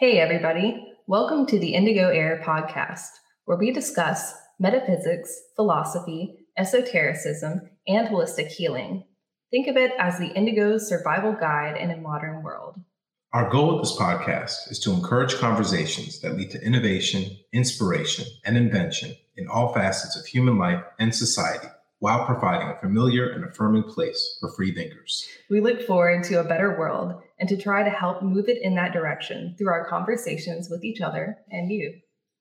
Hey, everybody. Welcome to the Indigo Air podcast, where we discuss metaphysics, philosophy, esotericism, and holistic healing. Think of it as the Indigo's survival guide in a modern world. Our goal with this podcast is to encourage conversations that lead to innovation, inspiration, and invention in all facets of human life and society while providing a familiar and affirming place for free thinkers. We look forward to a better world and to try to help move it in that direction through our conversations with each other and you.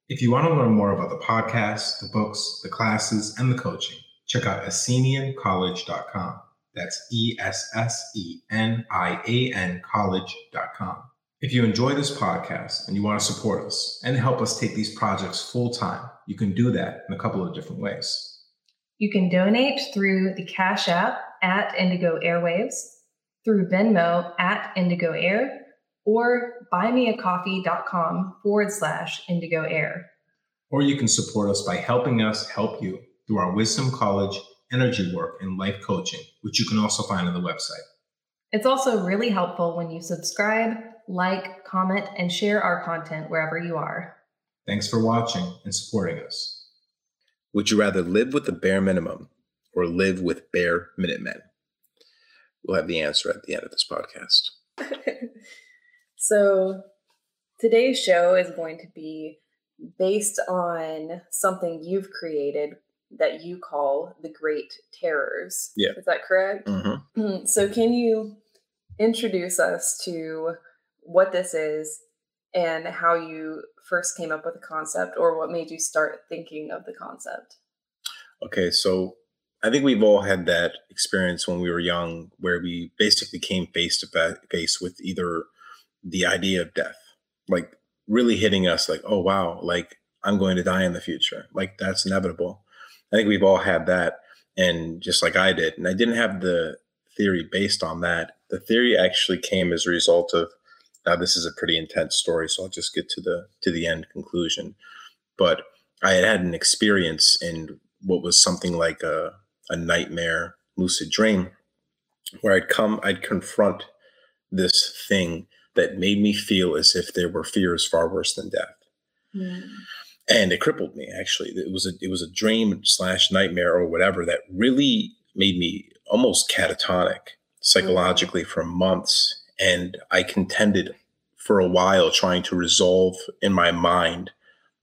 If you want to learn more about the podcast, the books, the classes, and the coaching, check out esseniancollege.com. That's E S S E N I A N college.com. If you enjoy this podcast and you want to support us and help us take these projects full time, you can do that in a couple of different ways. You can donate through the Cash App at Indigo Airwaves, through Venmo at Indigo Air, or buymeacoffee.com forward slash Indigo Air. Or you can support us by helping us help you through our Wisdom College energy work and life coaching, which you can also find on the website. It's also really helpful when you subscribe, like, comment, and share our content wherever you are. Thanks for watching and supporting us. Would you rather live with the bare minimum or live with bare Minutemen? We'll have the answer at the end of this podcast. so, today's show is going to be based on something you've created that you call the Great Terrors. Yeah. Is that correct? Mm-hmm. So, can you introduce us to what this is and how you first came up with the concept or what made you start thinking of the concept? Okay, so I think we've all had that experience when we were young where we basically came face to face with either the idea of death, like really hitting us like, oh, wow, like I'm going to die in the future. Like that's inevitable. I think we've all had that. And just like I did, and I didn't have the theory based on that. The theory actually came as a result of now this is a pretty intense story, so I'll just get to the to the end conclusion. But I had had an experience in what was something like a, a nightmare lucid dream where I'd come, I'd confront this thing that made me feel as if there were fears far worse than death. Mm. And it crippled me actually. It was a it was a dream slash nightmare or whatever that really made me almost catatonic psychologically mm. for months and I contended for a while trying to resolve in my mind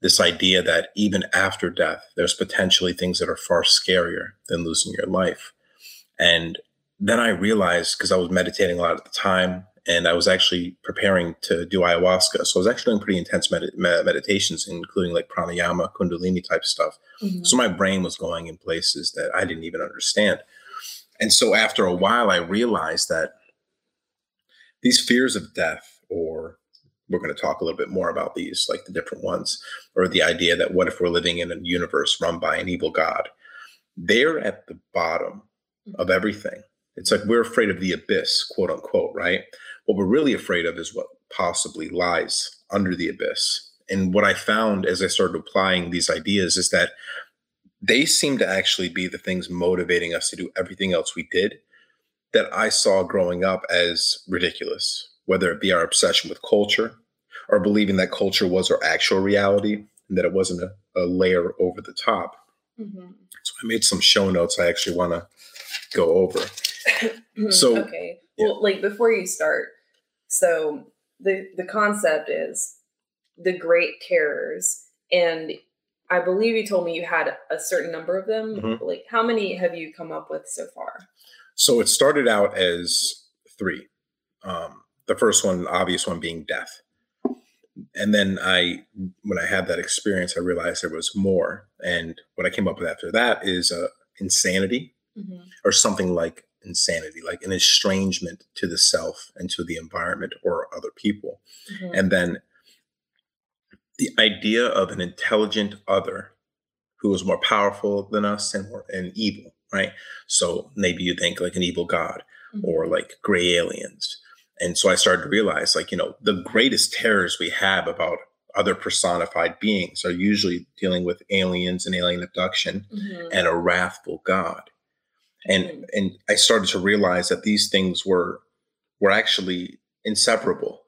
this idea that even after death, there's potentially things that are far scarier than losing your life. And then I realized because I was meditating a lot at the time and I was actually preparing to do ayahuasca. So I was actually doing pretty intense med- meditations, including like pranayama, kundalini type stuff. Mm-hmm. So my brain was going in places that I didn't even understand. And so after a while, I realized that these fears of death, or we're going to talk a little bit more about these, like the different ones, or the idea that what if we're living in a universe run by an evil God? They're at the bottom of everything. It's like we're afraid of the abyss, quote unquote, right? What we're really afraid of is what possibly lies under the abyss. And what I found as I started applying these ideas is that they seem to actually be the things motivating us to do everything else we did that I saw growing up as ridiculous, whether it be our obsession with culture or believing that culture was our actual reality and that it wasn't a, a layer over the top. Mm-hmm. So I made some show notes I actually want to go over. so okay, well, like before you start, so the the concept is the great terrors, and I believe you told me you had a certain number of them. Mm-hmm. Like, how many have you come up with so far? So it started out as three. Um, the first one, obvious one, being death. And then I, when I had that experience, I realized there was more. And what I came up with after that is uh, insanity, mm-hmm. or something like insanity, like an estrangement to the self and to the environment or other people. Mm-hmm. And then the idea of an intelligent other who is more powerful than us and more and evil right? So maybe you think like an evil god mm-hmm. or like gray aliens. And so I started to realize like, you know, the greatest terrors we have about other personified beings are usually dealing with aliens and alien abduction mm-hmm. and a wrathful god. And mm-hmm. and I started to realize that these things were were actually inseparable.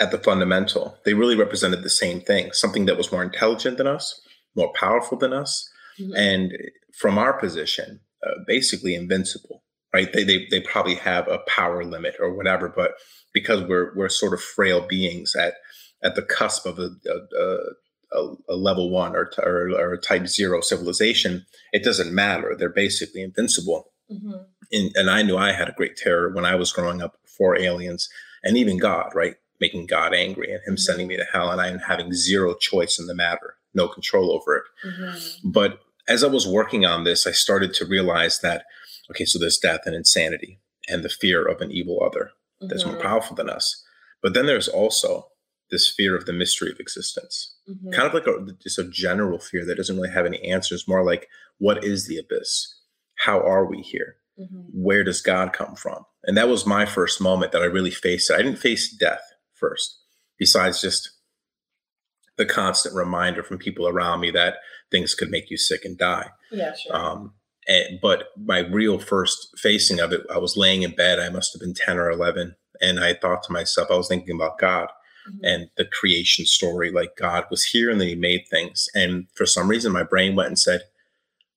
at the fundamental, they really represented the same thing something that was more intelligent than us, more powerful than us, mm-hmm. and from our position, uh, basically invincible, right? They, they, they probably have a power limit or whatever, but because we're, we're sort of frail beings at, at the cusp of a, a, a, a level one or, or, or, a type zero civilization, it doesn't matter. They're basically invincible. Mm-hmm. And, and I knew I had a great terror when I was growing up for aliens and even God, right? Making God angry and Him mm-hmm. sending me to hell, and I'm having zero choice in the matter, no control over it. Mm-hmm. But as I was working on this, I started to realize that, okay, so there's death and insanity and the fear of an evil other that's more mm-hmm. powerful than us. But then there's also this fear of the mystery of existence, mm-hmm. kind of like a, just a general fear that doesn't really have any answers, more like, what is the abyss? How are we here? Mm-hmm. Where does God come from? And that was my first moment that I really faced it. I didn't face death first, besides just the constant reminder from people around me that things could make you sick and die. Yeah, sure. Um, and, but my real first facing of it, I was laying in bed. I must have been 10 or 11. And I thought to myself, I was thinking about God mm-hmm. and the creation story. Like God was here and then he made things. And for some reason, my brain went and said,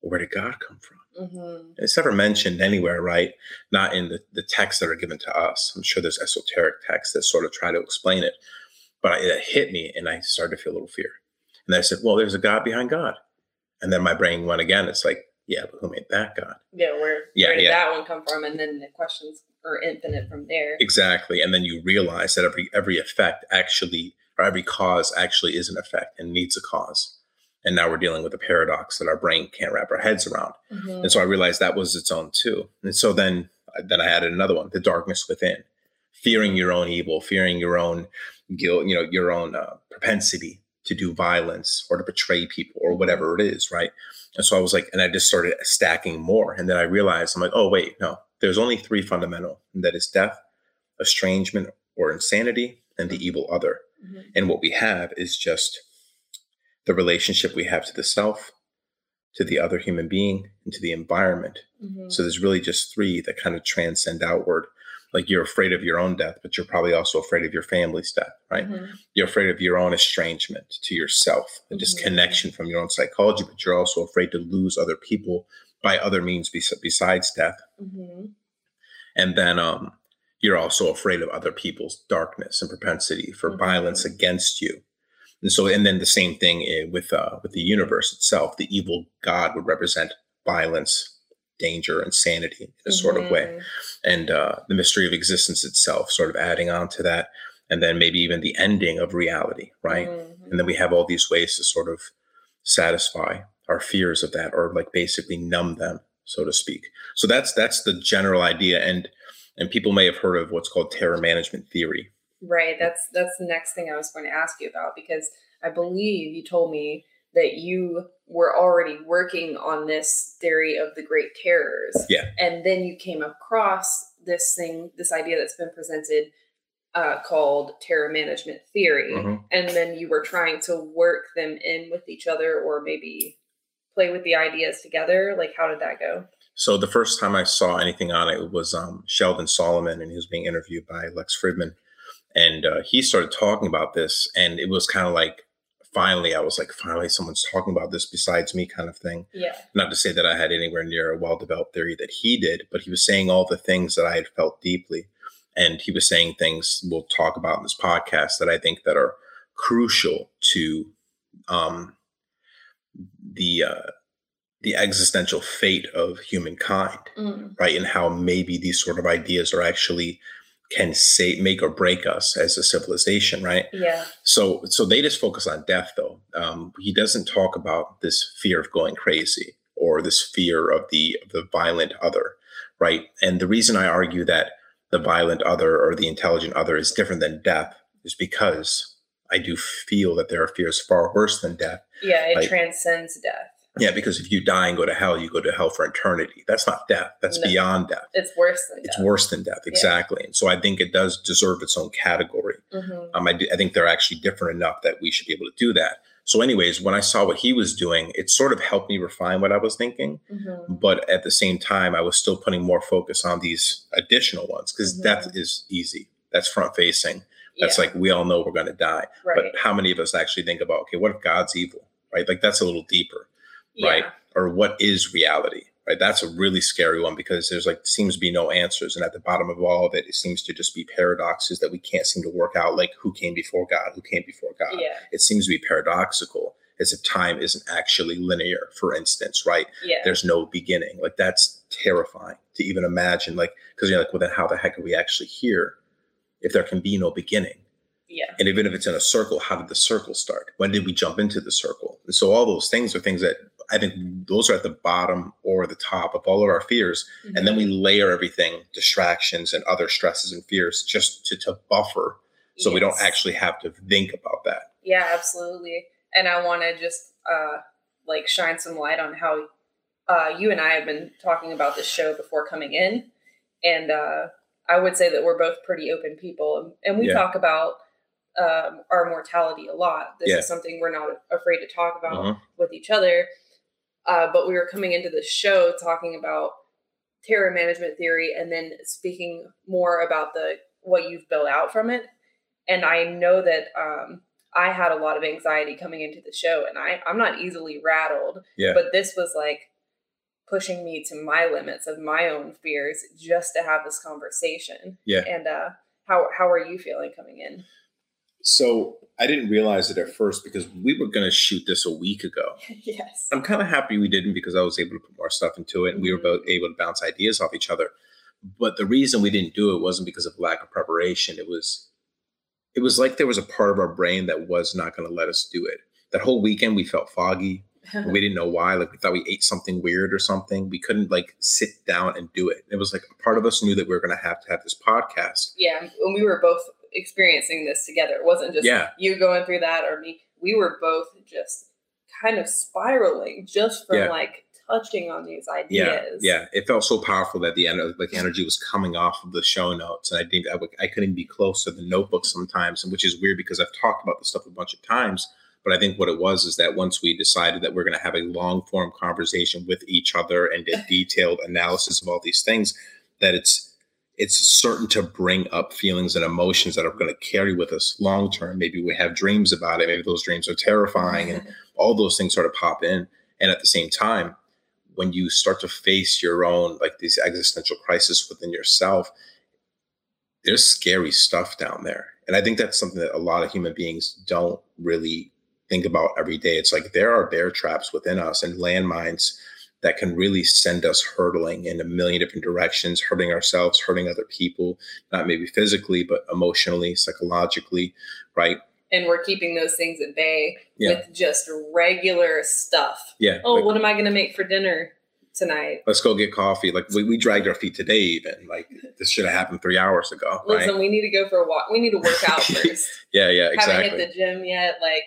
where did God come from? Mm-hmm. It's never mentioned anywhere, right? Not in the, the texts that are given to us. I'm sure there's esoteric texts that sort of try to explain it. But it hit me and I started to feel a little fear. And I said, well, there's a God behind God. And then my brain went again. It's like, yeah, but who made that God? Yeah, where, yeah, where did yeah. that one come from? And then the questions are infinite from there. Exactly. And then you realize that every every effect actually or every cause actually is an effect and needs a cause. And now we're dealing with a paradox that our brain can't wrap our heads around. Mm-hmm. And so I realized that was its own too. And so then then I added another one, the darkness within. Fearing your own evil, fearing your own guilt, you know, your own uh, propensity to do violence or to betray people or whatever it is, right? And so I was like, and I just started stacking more. And then I realized I'm like, oh, wait, no, there's only three fundamental, and that is death, estrangement, or insanity, and the evil other. Mm-hmm. And what we have is just the relationship we have to the self, to the other human being, and to the environment. Mm-hmm. So there's really just three that kind of transcend outward like you're afraid of your own death, but you're probably also afraid of your family's death, right? Mm-hmm. You're afraid of your own estrangement to yourself, the mm-hmm. disconnection from your own psychology, but you're also afraid to lose other people by other means besides death. Mm-hmm. And then um, you're also afraid of other people's darkness and propensity for mm-hmm. violence against you. And so, and then the same thing eh, with uh, with the universe itself. The evil God would represent violence, danger and sanity in a mm-hmm. sort of way mm-hmm. and uh, the mystery of existence itself sort of adding on to that and then maybe even the ending of reality right mm-hmm. and then we have all these ways to sort of satisfy our fears of that or like basically numb them so to speak so that's that's the general idea and and people may have heard of what's called terror management theory right that's that's the next thing i was going to ask you about because i believe you told me that you were already working on this theory of the great terrors. Yeah. And then you came across this thing, this idea that's been presented uh, called terror management theory. Mm-hmm. And then you were trying to work them in with each other or maybe play with the ideas together. Like, how did that go? So the first time I saw anything on it was um, Sheldon Solomon, and he was being interviewed by Lex Fridman, and uh, he started talking about this, and it was kind of like finally I was like, finally someone's talking about this besides me kind of thing. Yeah. Not to say that I had anywhere near a well-developed theory that he did, but he was saying all the things that I had felt deeply. And he was saying things we'll talk about in this podcast that I think that are crucial to um, the uh, the existential fate of humankind, mm. right? And how maybe these sort of ideas are actually can say make or break us as a civilization right? Yeah. So so they just focus on death though. Um, he doesn't talk about this fear of going crazy or this fear of the of the violent other right? And the reason i argue that the violent other or the intelligent other is different than death is because i do feel that there are fears far worse than death. Yeah it like, transcends death yeah, because if you die and go to hell, you go to hell for eternity. That's not death. That's no, beyond death. It's worse than It's worse than death, exactly. Yeah. And so I think it does deserve its own category. Mm-hmm. Um, I, do, I think they're actually different enough that we should be able to do that. So, anyways, when I saw what he was doing, it sort of helped me refine what I was thinking. Mm-hmm. But at the same time, I was still putting more focus on these additional ones because mm-hmm. death is easy. That's front facing. That's yeah. like we all know we're going to die. Right. But how many of us actually think about, okay, what if God's evil? Right? Like that's a little deeper, yeah. right? Or what is reality? Right? That's a really scary one because there's like seems to be no answers, and at the bottom of all of it, it seems to just be paradoxes that we can't seem to work out. Like who came before God? Who came before God? Yeah. It seems to be paradoxical as if time isn't actually linear, for instance, right? Yeah. There's no beginning. Like that's terrifying to even imagine. Like, because you're like, well, then how the heck are we actually here if there can be no beginning? Yeah. And even if it's in a circle, how did the circle start? When did we jump into the circle? And so all those things are things that I think those are at the bottom or the top of all of our fears. Mm-hmm. And then we mm-hmm. layer everything, distractions and other stresses and fears just to, to buffer so yes. we don't actually have to think about that. Yeah, absolutely. And I want to just uh, like shine some light on how uh, you and I have been talking about this show before coming in. And uh, I would say that we're both pretty open people. And we yeah. talk about um, our mortality a lot. This yeah. is something we're not afraid to talk about uh-huh. with each other. Uh, but we were coming into the show talking about terror management theory and then speaking more about the what you've built out from it. And I know that um, I had a lot of anxiety coming into the show, and I I'm not easily rattled. Yeah. But this was like pushing me to my limits of my own fears just to have this conversation. Yeah. And uh, how how are you feeling coming in? So I didn't realize it at first because we were going to shoot this a week ago. yes. I'm kind of happy we didn't because I was able to put more stuff into it and we were mm-hmm. both able to bounce ideas off each other. But the reason we didn't do it wasn't because of lack of preparation. It was it was like there was a part of our brain that was not going to let us do it. That whole weekend we felt foggy. we didn't know why. Like we thought we ate something weird or something. We couldn't like sit down and do it. It was like a part of us knew that we were going to have to have this podcast. Yeah, and we were both experiencing this together. It wasn't just yeah. you going through that or me. We were both just kind of spiraling just from yeah. like touching on these ideas. Yeah, yeah. It felt so powerful that the end, like energy was coming off of the show notes, and I think I, I couldn't be close to the notebook sometimes, and which is weird because I've talked about this stuff a bunch of times. But I think what it was is that once we decided that we're going to have a long form conversation with each other and a detailed analysis of all these things, that it's it's certain to bring up feelings and emotions that are going to carry with us long term. Maybe we have dreams about it. Maybe those dreams are terrifying, and mm-hmm. all those things sort of pop in. And at the same time, when you start to face your own like these existential crisis within yourself there's scary stuff down there and i think that's something that a lot of human beings don't really think about every day it's like there are bear traps within us and landmines that can really send us hurtling in a million different directions hurting ourselves hurting other people not maybe physically but emotionally psychologically right and we're keeping those things at bay yeah. with just regular stuff. Yeah. Oh, like, what am I going to make for dinner tonight? Let's go get coffee. Like we, we dragged our feet today, even like this should have happened three hours ago. Listen, right? we need to go for a walk. We need to work out first. yeah, yeah, exactly. Haven't hit the gym yet. Like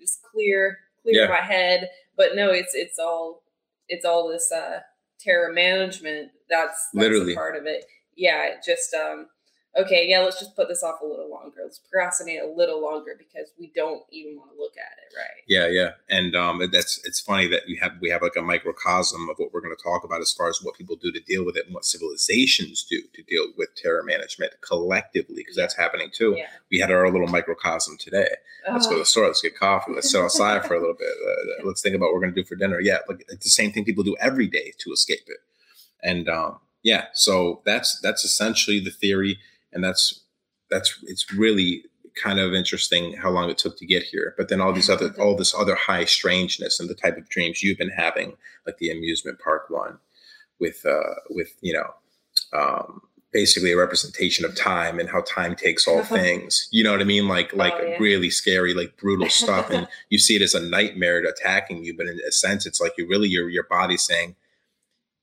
just clear, clear yeah. my head. But no, it's it's all it's all this uh terror management. That's, that's literally part of it. Yeah, it just um okay, yeah, let's just put this off a little longer. Let's procrastinate a little longer because we don't even want to look at it, right? Yeah, yeah, and um, that's it's funny that we have we have like a microcosm of what we're going to talk about as far as what people do to deal with it and what civilizations do to deal with terror management collectively because yeah. that's happening too. Yeah. We had our little microcosm today. Let's go to the store. Let's get coffee. Let's sit outside for a little bit. Uh, let's think about what we're going to do for dinner. Yeah, like it's the same thing people do every day to escape it, and um, yeah, so that's that's essentially the theory and that's that's it's really kind of interesting how long it took to get here. But then all these other all this other high strangeness and the type of dreams you've been having, like the amusement park one, with uh with you know um basically a representation of time and how time takes all things. You know what I mean? Like like oh, yeah. really scary, like brutal stuff. and you see it as a nightmare attacking you, but in a sense it's like you really your your body saying,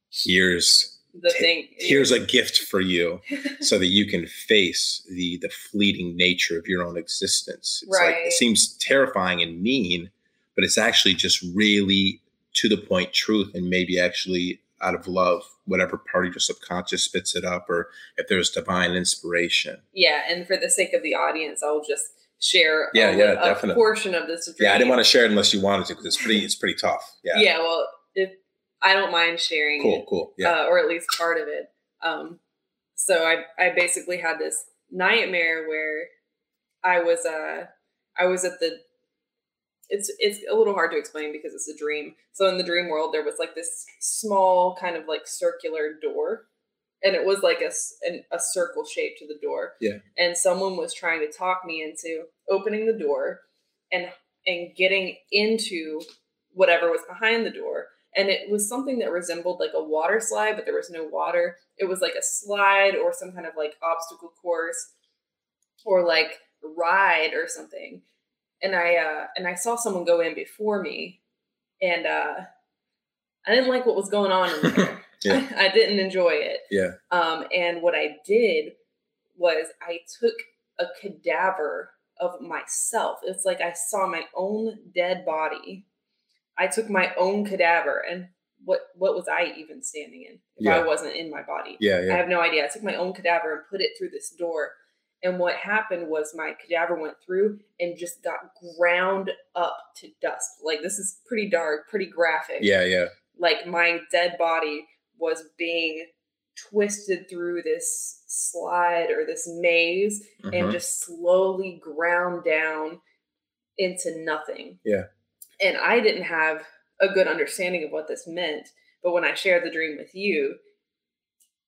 here's the thing here's a gift for you so that you can face the the fleeting nature of your own existence. It's right. like it seems terrifying and mean but it's actually just really to the point truth and maybe actually out of love whatever part of your subconscious spits it up or if there's divine inspiration. Yeah and for the sake of the audience i'll just share yeah a, yeah a definitely. portion of this dream. yeah i didn't want to share it unless you wanted to because it's pretty it's pretty tough. Yeah. Yeah well I don't mind sharing cool, it, cool, yeah. Uh, or at least part of it. Um, so I I basically had this nightmare where I was uh I was at the it's it's a little hard to explain because it's a dream. So in the dream world, there was like this small kind of like circular door, and it was like a an, a circle shape to the door. Yeah. And someone was trying to talk me into opening the door, and and getting into whatever was behind the door. And it was something that resembled like a water slide, but there was no water. It was like a slide or some kind of like obstacle course or like ride or something and I uh, and I saw someone go in before me, and uh, I didn't like what was going on in there. yeah. I, I, didn't enjoy it. Yeah. Um, and what I did was I took a cadaver of myself. It's like I saw my own dead body. I took my own cadaver, and what what was I even standing in if yeah. I wasn't in my body? Yeah, yeah. I have no idea. I took my own cadaver and put it through this door and what happened was my cadaver went through and just got ground up to dust. Like this is pretty dark, pretty graphic. Yeah, yeah. Like my dead body was being twisted through this slide or this maze mm-hmm. and just slowly ground down into nothing. Yeah. And I didn't have a good understanding of what this meant. But when I shared the dream with you,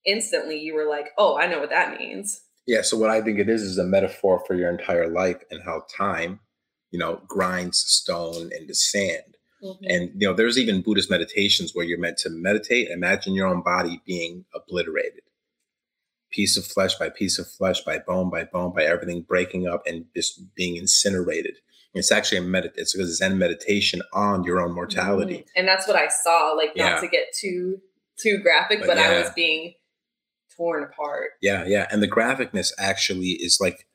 instantly you were like, oh, I know what that means. Yeah. So what I think it is is a metaphor for your entire life and how time, you know, grinds stone into sand. Mm-hmm. And you know, there's even Buddhist meditations where you're meant to meditate. Imagine your own body being obliterated, piece of flesh by piece of flesh, by bone by bone, by everything breaking up and just being incinerated. It's actually a medit. It's a Zen meditation on your own mortality. Mm-hmm. And that's what I saw. Like not yeah. to get too too graphic, but, but yeah. I was being torn apart. Yeah, yeah. And the graphicness actually is like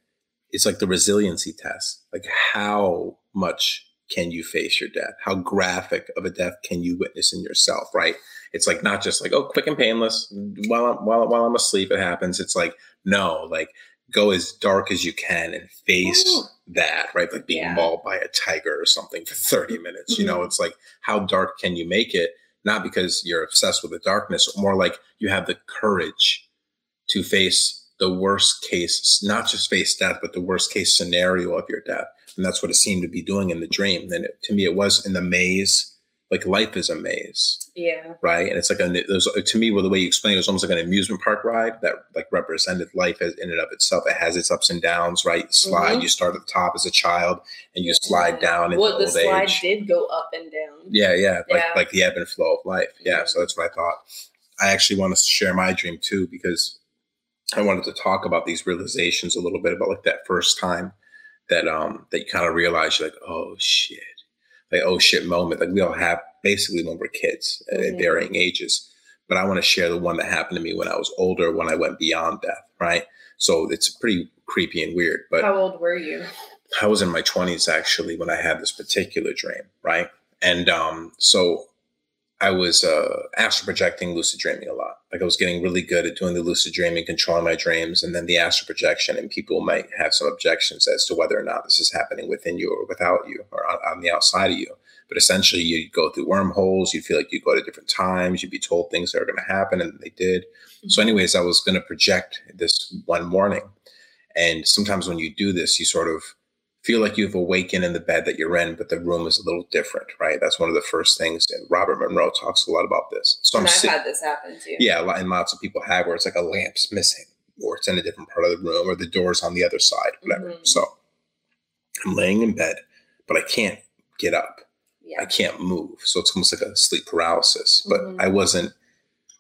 it's like the resiliency test. Like how much can you face your death? How graphic of a death can you witness in yourself, right? It's like not just like, oh, quick and painless. While I'm while, while I'm asleep, it happens. It's like, no, like go as dark as you can and face Ooh. that, right? Like being yeah. mauled by a tiger or something for 30 minutes. You know, mm-hmm. it's like how dark can you make it? Not because you're obsessed with the darkness, more like you have the courage to face the worst case, not just face death, but the worst case scenario of your death. And that's what it seemed to be doing in the dream. And it, to me, it was in the maze. Like life is a maze. Yeah. Right. And it's like a, there's, to me, well, the way you explain it was almost like an amusement park ride that like represented life as in and of itself. It has its ups and downs, right? slide, mm-hmm. you start at the top as a child and you yeah. slide down into well, the old slide age. did go up and down. Yeah. Yeah. Like, yeah. like the ebb and flow of life. Yeah. Mm-hmm. So that's what I thought. I actually want to share my dream too, because I wanted to talk about these realizations a little bit about like that first time that um that you kind of realize you're like, oh shit, like oh shit moment. Like we all have basically when we're kids at varying ages. But I want to share the one that happened to me when I was older, when I went beyond death, right? So it's pretty creepy and weird. But how old were you? I was in my 20s actually when I had this particular dream, right? And um, so I was uh, astral projecting, lucid dreaming a lot. Like I was getting really good at doing the lucid dreaming, controlling my dreams, and then the astral projection. And people might have some objections as to whether or not this is happening within you or without you or on, on the outside of you. But essentially, you go through wormholes. You feel like you go to different times. You'd be told things that are going to happen, and they did. Mm-hmm. So, anyways, I was going to project this one morning. And sometimes when you do this, you sort of feel like you've awakened in the bed that you're in, but the room is a little different, right? That's one of the first things. And Robert Monroe talks a lot about this. So and I'm I've sit- had this happen too. Yeah, and lots of people have where it's like a lamp's missing, or it's in a different part of the room, or the door's on the other side, whatever. Mm-hmm. So I'm laying in bed, but I can't get up. Yeah. I can't move. So it's almost like a sleep paralysis. But mm-hmm. I wasn't.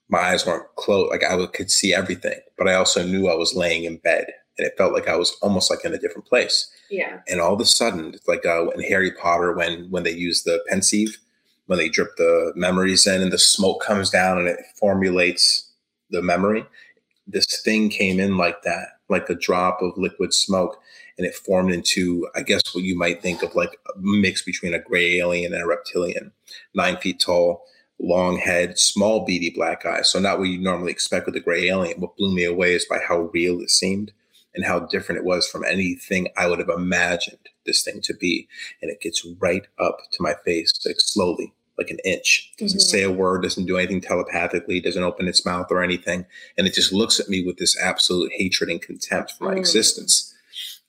My eyes weren't closed. Like I could see everything, but I also knew I was laying in bed, and it felt like I was almost like in a different place. Yeah. And all of a sudden, it's like uh, in Harry Potter when when they use the Pensieve, when they drip the memories in and the smoke comes down and it formulates the memory. This thing came in like that, like a drop of liquid smoke, and it formed into, I guess, what you might think of like a mix between a gray alien and a reptilian, nine feet tall, long head, small beady black eyes. So not what you normally expect with a gray alien. What blew me away is by how real it seemed and how different it was from anything I would have imagined this thing to be. And it gets right up to my face, like slowly, like an inch. Doesn't mm-hmm. say a word, doesn't do anything telepathically, doesn't open its mouth or anything. And it just looks at me with this absolute hatred and contempt for my mm. existence.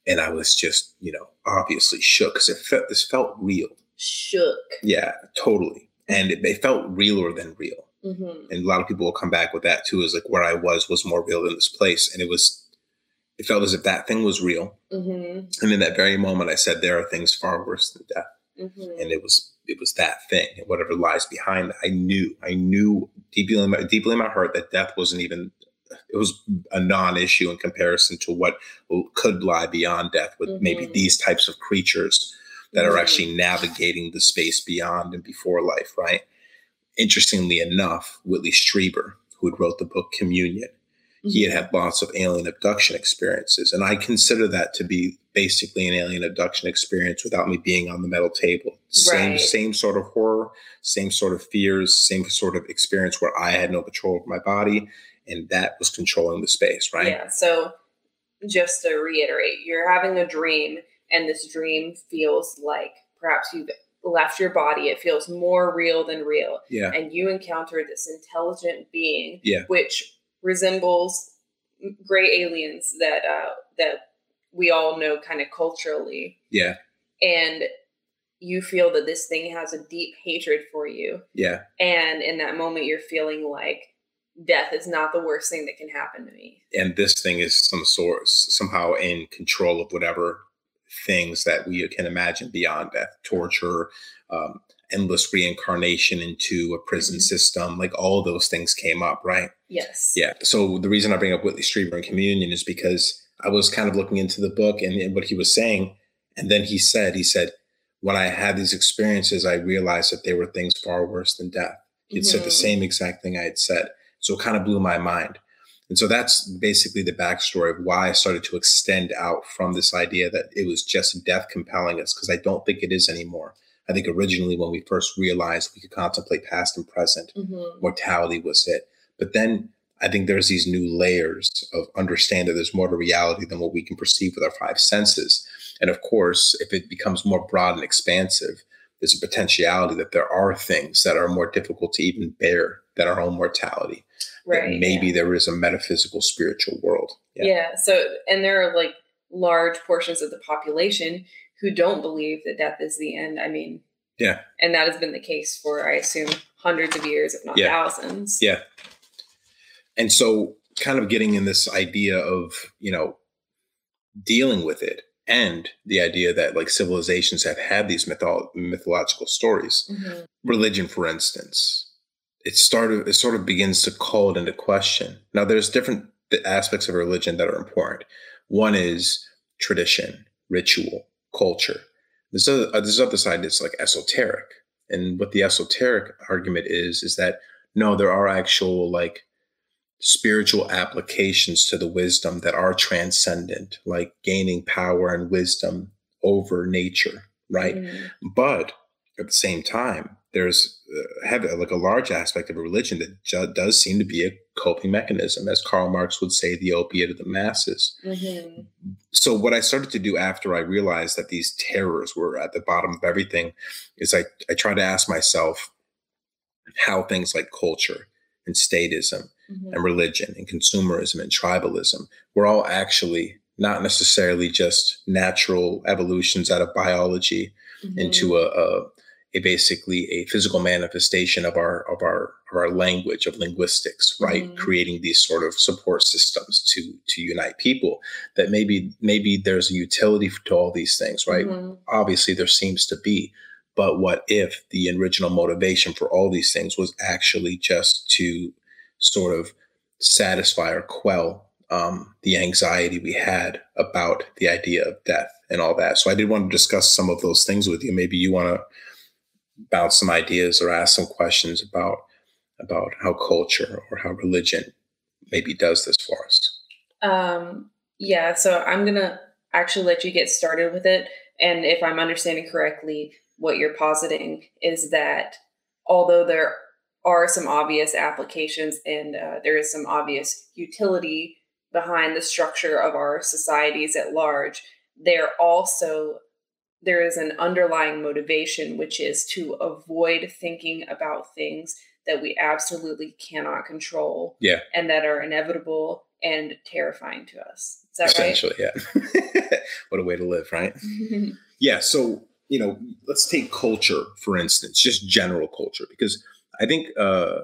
and I was just, you know, obviously shook because it felt this felt real. Shook. Yeah, totally. And it, it felt realer than real. Mm-hmm. And a lot of people will come back with that too, is like where I was was more real than this place. And it was, it felt as if that thing was real. Mm-hmm. And in that very moment, I said, there are things far worse than death. Mm-hmm. And it was, it was that thing and whatever lies behind that. I knew, I knew deeply in my, deeply in my heart that death wasn't even it was a non-issue in comparison to what could lie beyond death with mm-hmm. maybe these types of creatures that mm-hmm. are actually navigating the space beyond and before life right interestingly enough whitley strieber who had wrote the book communion mm-hmm. He had mm-hmm. had lots of alien abduction experiences and i consider that to be basically an alien abduction experience without me being on the metal table same right. same sort of horror same sort of fears same sort of experience where i had no control over my body and that was controlling the space, right? Yeah. So just to reiterate, you're having a dream, and this dream feels like perhaps you've left your body. It feels more real than real. Yeah. And you encounter this intelligent being, yeah. which resembles gray aliens that uh, that we all know kind of culturally. Yeah. And you feel that this thing has a deep hatred for you. Yeah. And in that moment, you're feeling like death is not the worst thing that can happen to me. And this thing is some sort somehow in control of whatever things that we can imagine beyond death, torture, um, endless reincarnation into a prison mm-hmm. system, like all those things came up, right? Yes. Yeah. So the reason I bring up Whitley Strieber and Communion is because I was kind of looking into the book and, and what he was saying, and then he said, he said, when I had these experiences, I realized that they were things far worse than death. He mm-hmm. said the mm-hmm. same exact thing I had said. So it kind of blew my mind. And so that's basically the backstory of why I started to extend out from this idea that it was just death compelling us, because I don't think it is anymore. I think originally when we first realized we could contemplate past and present, mm-hmm. mortality was it. But then I think there's these new layers of understand that there's more to reality than what we can perceive with our five senses. And of course, if it becomes more broad and expansive, there's a potentiality that there are things that are more difficult to even bear than our own mortality right maybe yeah. there is a metaphysical spiritual world yeah. yeah so and there are like large portions of the population who don't believe that death is the end i mean yeah and that has been the case for i assume hundreds of years if not yeah. thousands yeah and so kind of getting in this idea of you know dealing with it and the idea that like civilizations have had these mytho- mythological stories mm-hmm. religion for instance it started it sort of begins to call it into question. Now there's different aspects of religion that are important. One is tradition, ritual, culture. There's other, uh, there's other side that's like esoteric. And what the esoteric argument is is that no, there are actual like spiritual applications to the wisdom that are transcendent, like gaining power and wisdom over nature, right? Mm. But at the same time, there's have like a large aspect of a religion that ju- does seem to be a coping mechanism, as Karl Marx would say, the opiate of the masses. Mm-hmm. So what I started to do after I realized that these terrors were at the bottom of everything is I I try to ask myself how things like culture and statism mm-hmm. and religion and consumerism and tribalism were all actually not necessarily just natural evolutions out of biology mm-hmm. into a, a a basically a physical manifestation of our of our of our language of linguistics right mm-hmm. creating these sort of support systems to to unite people that maybe maybe there's a utility to all these things right mm-hmm. obviously there seems to be but what if the original motivation for all these things was actually just to sort of satisfy or quell um, the anxiety we had about the idea of death and all that so i did want to discuss some of those things with you maybe you want to bounce some ideas or ask some questions about about how culture or how religion maybe does this for us. Um, yeah, so I'm gonna actually let you get started with it. And if I'm understanding correctly, what you're positing is that although there are some obvious applications and uh, there is some obvious utility behind the structure of our societies at large, there also there is an underlying motivation, which is to avoid thinking about things that we absolutely cannot control yeah. and that are inevitable and terrifying to us. Is that Essentially, right? yeah. what a way to live, right? yeah. So, you know, let's take culture, for instance, just general culture, because I think uh,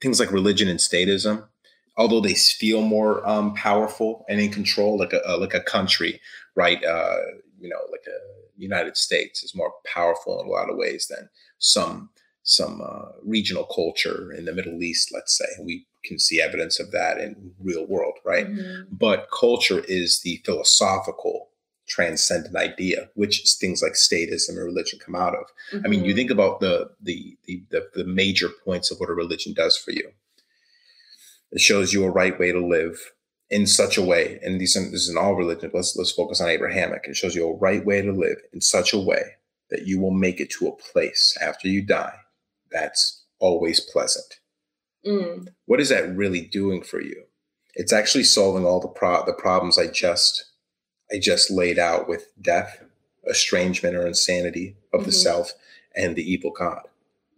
things like religion and statism, although they feel more um, powerful and in control, like a, a like a country, right? Uh, you know, like a United States is more powerful in a lot of ways than some some uh, regional culture in the Middle East, let's say. We can see evidence of that in real world, right? Mm-hmm. But culture is the philosophical transcendent idea, which things like statism and religion come out of. Mm-hmm. I mean, you mm-hmm. think about the, the the the the major points of what a religion does for you. It shows you a right way to live in such a way, and these this is in all religion. Let's let's focus on Abrahamic. It shows you a right way to live in such a way that you will make it to a place after you die that's always pleasant. Mm. What is that really doing for you? It's actually solving all the pro- the problems I just I just laid out with death, estrangement, or insanity of mm-hmm. the self, and the evil God.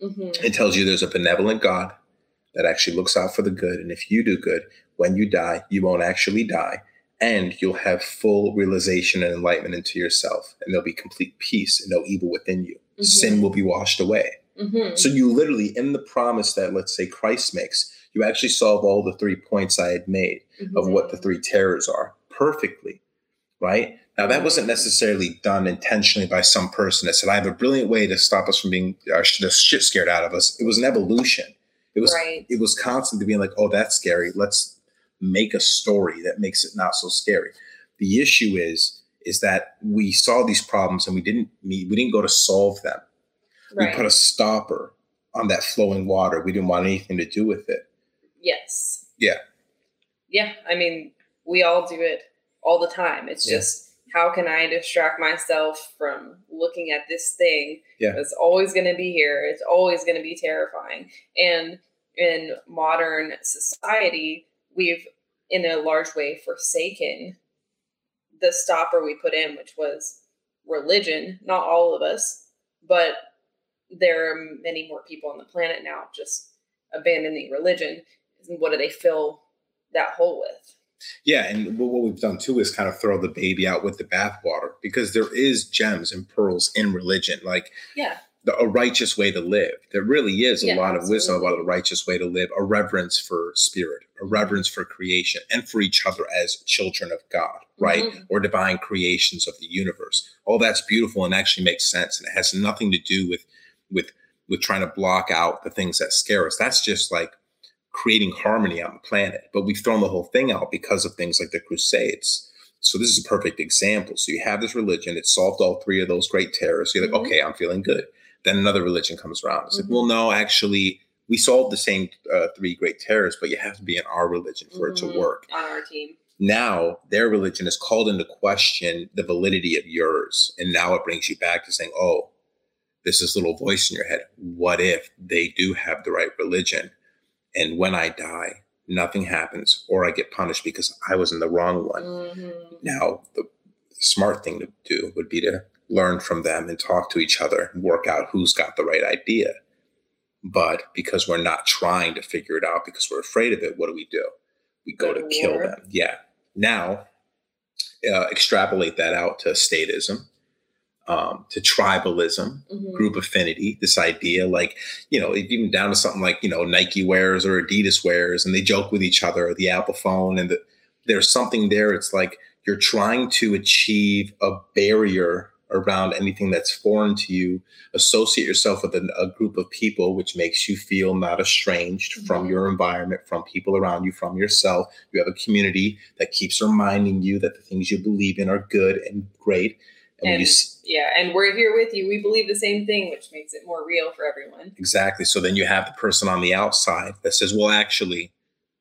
Mm-hmm. It tells you there's a benevolent God that actually looks out for the good, and if you do good, when you die, you won't actually die, and you'll have full realization and enlightenment into yourself, and there'll be complete peace and no evil within you. Mm-hmm. Sin will be washed away. Mm-hmm. So you literally, in the promise that let's say Christ makes, you actually solve all the three points I had made mm-hmm. of what the three terrors are perfectly, right? Now that wasn't necessarily done intentionally by some person that said, "I have a brilliant way to stop us from being uh, the shit scared out of us." It was an evolution. It was right. it was constantly being like, "Oh, that's scary. Let's make a story that makes it not so scary." The issue is is that we saw these problems and we didn't we didn't go to solve them. Right. We put a stopper on that flowing water. We didn't want anything to do with it. Yes. Yeah. Yeah. I mean, we all do it all the time. It's yeah. just how can I distract myself from looking at this thing yeah. that's always going to be here? It's always going to be terrifying. And in modern society, we've in a large way forsaken the stopper we put in, which was religion. Not all of us, but there are many more people on the planet now just abandoning religion. What do they fill that hole with? Yeah, and what we've done too is kind of throw the baby out with the bathwater because there is gems and pearls in religion. Like, yeah, the, a righteous way to live. There really is a yeah, lot of wisdom about a righteous way to live, a reverence for spirit, a reverence for creation, and for each other as children of God, right? Mm-hmm. Or divine creations of the universe. All that's beautiful and actually makes sense, and it has nothing to do with with with trying to block out the things that scare us. That's just like creating harmony on the planet. But we've thrown the whole thing out because of things like the Crusades. So this is a perfect example. So you have this religion, it solved all three of those great terrors. You're like, mm-hmm. okay, I'm feeling good. Then another religion comes around. It's mm-hmm. like, well, no, actually, we solved the same uh, three great terrors, but you have to be in our religion for mm-hmm. it to mm-hmm. work. On our team. Now their religion is called into question the validity of yours. And now it brings you back to saying, oh, there's this little voice in your head. What if they do have the right religion? And when I die, nothing happens or I get punished because I was in the wrong one. Mm-hmm. Now, the smart thing to do would be to learn from them and talk to each other and work out who's got the right idea. But because we're not trying to figure it out because we're afraid of it, what do we do? We go to kill them. Yeah. Now, uh, extrapolate that out to statism um, to tribalism, mm-hmm. group affinity, this idea, like, you know, even down to something like, you know, Nike wears or Adidas wears, and they joke with each other, or the Apple phone, and the, there's something there. It's like you're trying to achieve a barrier around anything that's foreign to you, associate yourself with a, a group of people, which makes you feel not estranged mm-hmm. from your environment, from people around you, from yourself. You have a community that keeps reminding you that the things you believe in are good and great and, and you, yeah, and we're here with you. We believe the same thing, which makes it more real for everyone. Exactly. So then you have the person on the outside that says, well, actually,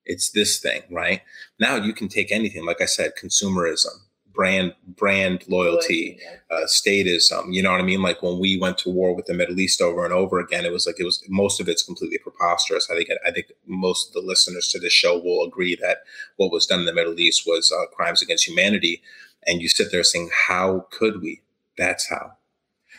it's this thing, right? Now you can take anything, like I said, consumerism, brand brand loyalty, uh, statism. You know what I mean? Like when we went to war with the Middle East over and over again, it was like it was most of it's completely preposterous. I think I think most of the listeners to this show will agree that what was done in the Middle East was uh, crimes against humanity and you sit there saying, How could we? That's how.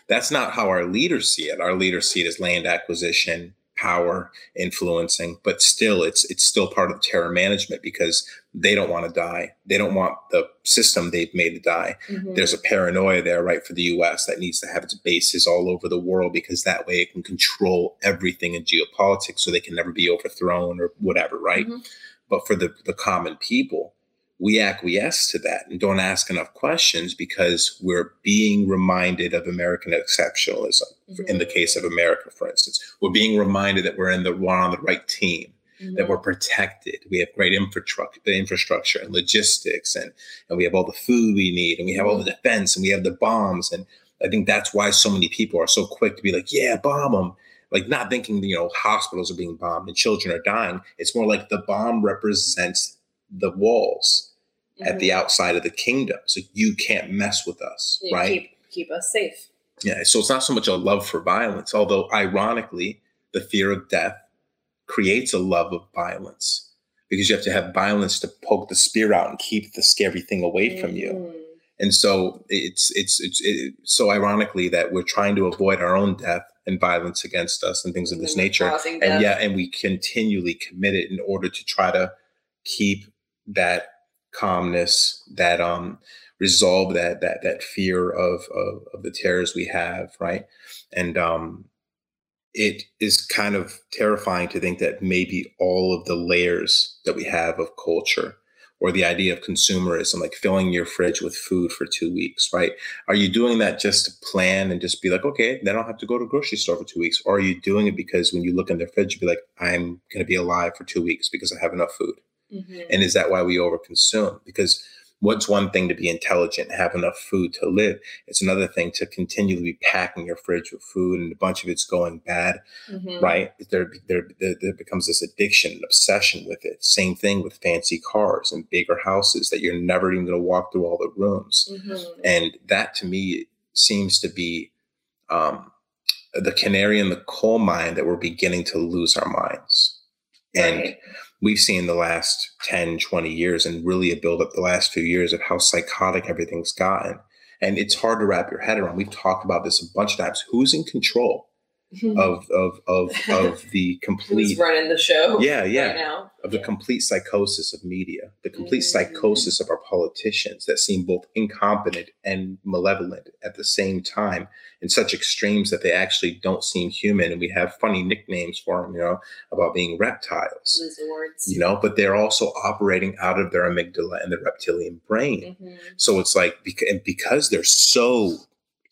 That's not how our leaders see it. Our leaders see it as land acquisition, power influencing, but still it's it's still part of terror management because they don't want to die. They don't want the system they've made to die. Mm-hmm. There's a paranoia there, right, for the US that needs to have its bases all over the world because that way it can control everything in geopolitics so they can never be overthrown or whatever, right? Mm-hmm. But for the, the common people, we acquiesce to that and don't ask enough questions because we're being reminded of American exceptionalism. Mm-hmm. In the case of America, for instance, we're being reminded that we're in the we're on the right team, mm-hmm. that we're protected. We have great infrastructure, infrastructure and logistics, and and we have all the food we need, and we have all the mm-hmm. defense, and we have the bombs. And I think that's why so many people are so quick to be like, "Yeah, bomb them." Like not thinking, you know, hospitals are being bombed and children are dying. It's more like the bomb represents the walls mm-hmm. at the mm-hmm. outside of the kingdom. So you can't mess with us, you right? Keep, keep us safe. Yeah. So it's not so much a love for violence, although ironically, the fear of death creates a love of violence because you have to have violence to poke the spear out and keep the scary thing away mm-hmm. from you. Mm-hmm. And so it's it's it's it, so ironically that we're trying to avoid our own death and violence against us and things of this nature. And yeah, and we continually commit it in order to try to keep that calmness, that um resolve that that that fear of of, of the terrors we have, right? And um it is kind of terrifying to think that maybe all of the layers that we have of culture or the idea of consumerism, like filling your fridge with food for two weeks, right? Are you doing that just to plan and just be like, okay, then I'll have to go to the grocery store for two weeks? Or are you doing it because when you look in the fridge, you be like, I'm going to be alive for two weeks because I have enough food? Mm-hmm. And is that why we overconsume? Because what's one thing to be intelligent, and have enough food to live? It's another thing to continually be packing your fridge with food and a bunch of it's going bad, mm-hmm. right? There, there, there becomes this addiction, an obsession with it. Same thing with fancy cars and bigger houses that you're never even going to walk through all the rooms. Mm-hmm. And that to me seems to be um, the canary in the coal mine that we're beginning to lose our minds. And right we've seen the last 10, 20 years and really a build up the last few years of how psychotic everything's gotten. And it's hard to wrap your head around. We've talked about this a bunch of times. Who's in control? Of of of of the complete Who's running the show. Yeah, yeah. Right now. Of the complete psychosis of media, the complete mm-hmm. psychosis of our politicians that seem both incompetent and malevolent at the same time in such extremes that they actually don't seem human. And we have funny nicknames for them, you know, about being reptiles. Lizards. You know, but they're also operating out of their amygdala and the reptilian brain. Mm-hmm. So it's like because they're so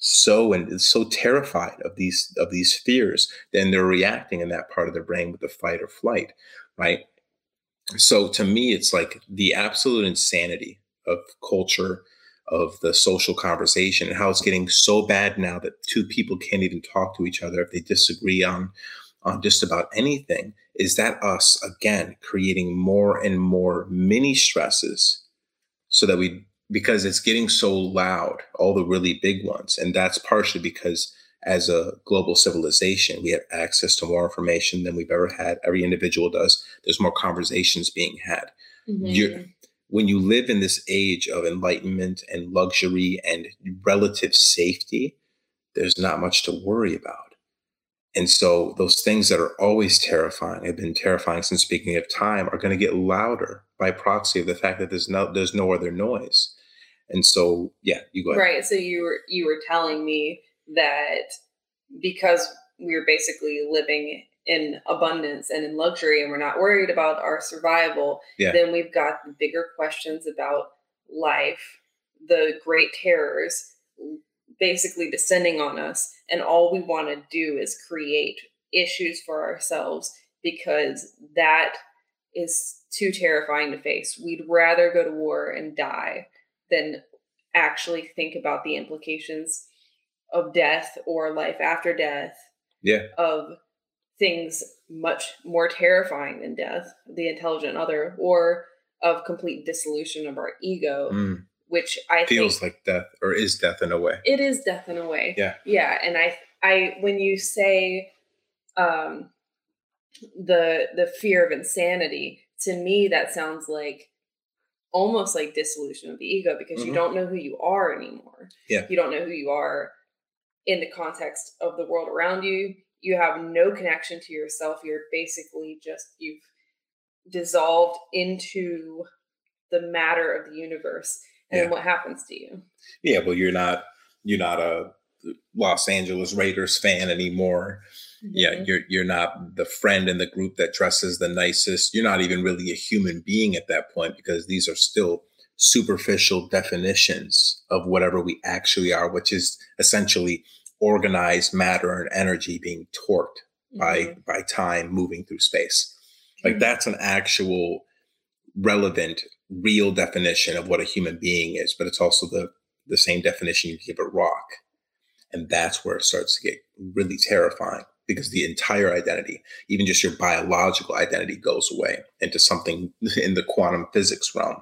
so and so terrified of these of these fears then they're reacting in that part of their brain with the fight or flight right? So to me it's like the absolute insanity of culture of the social conversation and how it's getting so bad now that two people can't even talk to each other if they disagree on on just about anything is that us again creating more and more mini stresses so that we because it's getting so loud, all the really big ones. And that's partially because as a global civilization, we have access to more information than we've ever had. Every individual does. There's more conversations being had. Mm-hmm. when you live in this age of enlightenment and luxury and relative safety, there's not much to worry about. And so those things that are always terrifying, have been terrifying since speaking of time, are going to get louder by proxy of the fact that there's no there's no other noise. And so, yeah, you go ahead. Right. So you were you were telling me that because we're basically living in abundance and in luxury and we're not worried about our survival, yeah. then we've got bigger questions about life, the great terrors basically descending on us and all we want to do is create issues for ourselves because that is too terrifying to face. We'd rather go to war and die than actually think about the implications of death or life after death. Yeah. Of things much more terrifying than death, the intelligent other, or of complete dissolution of our ego, mm. which I feels like death or is death in a way. It is death in a way. Yeah. Yeah. And I I when you say um the the fear of insanity, to me that sounds like almost like dissolution of the ego because mm-hmm. you don't know who you are anymore. Yeah. You don't know who you are in the context of the world around you. you have no connection to yourself. You're basically just, you've dissolved into the matter of the universe. And yeah. what happens to you? Yeah, well, you're not, you're not a Los Angeles Raiders fan anymore. Mm-hmm. Yeah, you're you're not the friend in the group that dresses the nicest. You're not even really a human being at that point because these are still superficial definitions of whatever we actually are, which is essentially organized matter and energy being torqued mm-hmm. by by time moving through space. Like mm-hmm. that's an actual relevant, real definition of what a human being is, but it's also the the same definition you give a rock. And that's where it starts to get really terrifying because the entire identity, even just your biological identity, goes away into something in the quantum physics realm.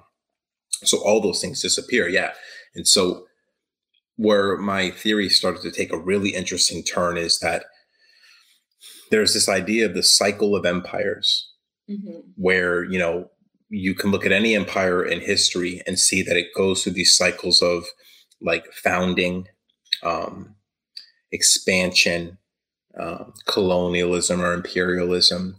So all those things disappear. Yeah. And so where my theory started to take a really interesting turn is that there's this idea of the cycle of empires mm-hmm. where, you know, you can look at any empire in history and see that it goes through these cycles of like founding, um, expansion, um, colonialism or imperialism,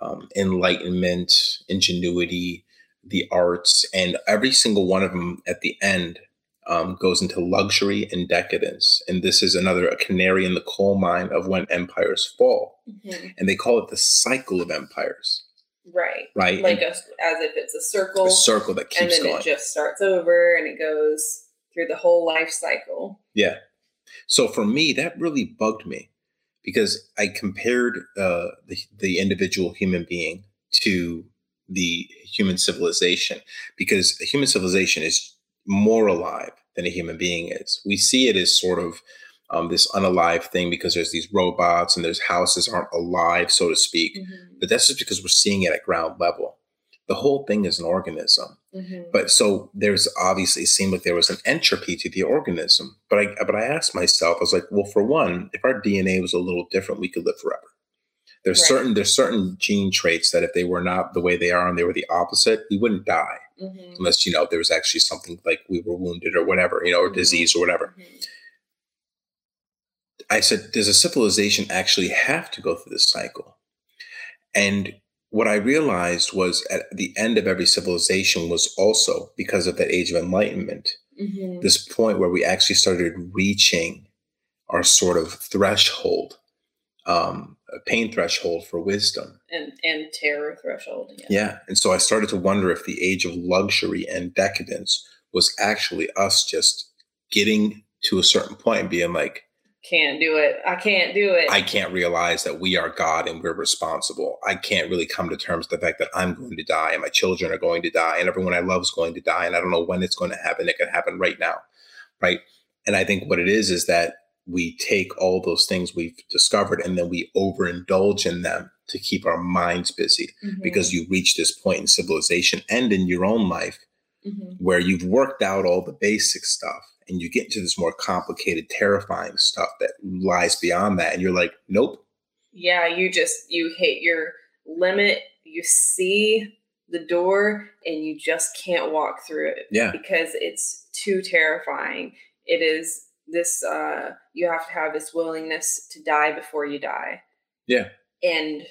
um, enlightenment, ingenuity, the arts, and every single one of them at the end um, goes into luxury and decadence. And this is another a canary in the coal mine of when empires fall. Mm-hmm. And they call it the cycle of empires. Right. Right. Like a, as if it's a circle. A circle that keeps and then going. It just starts over and it goes through the whole life cycle. Yeah. So for me, that really bugged me because I compared uh, the, the individual human being to the human civilization because a human civilization is more alive than a human being is. We see it as sort of um, this unalive thing because there's these robots and there's houses aren't alive, so to speak. Mm-hmm. But that's just because we're seeing it at ground level. The whole thing is an organism. Mm-hmm. But so there's obviously it seemed like there was an entropy to the organism. But I but I asked myself, I was like, well, for one, if our DNA was a little different, we could live forever. There's right. certain there's certain gene traits that if they were not the way they are and they were the opposite, we wouldn't die mm-hmm. unless you know there was actually something like we were wounded or whatever, you know, or mm-hmm. disease or whatever. Mm-hmm. I said, does a civilization actually have to go through this cycle? And what I realized was at the end of every civilization was also because of that age of enlightenment, mm-hmm. this point where we actually started reaching our sort of threshold um, a pain threshold for wisdom and and terror threshold. Yeah. yeah, and so I started to wonder if the age of luxury and decadence was actually us just getting to a certain point and being like, can't do it. I can't do it. I can't realize that we are God and we're responsible. I can't really come to terms with the fact that I'm going to die and my children are going to die and everyone I love is going to die and I don't know when it's going to happen. It could happen right now, right? And I think what it is is that we take all those things we've discovered and then we overindulge in them to keep our minds busy mm-hmm. because you reach this point in civilization and in your own life mm-hmm. where you've worked out all the basic stuff and you get into this more complicated terrifying stuff that lies beyond that and you're like nope. Yeah you just you hit your limit you see the door and you just can't walk through it yeah. because it's too terrifying. It is this uh you have to have this willingness to die before you die. Yeah. And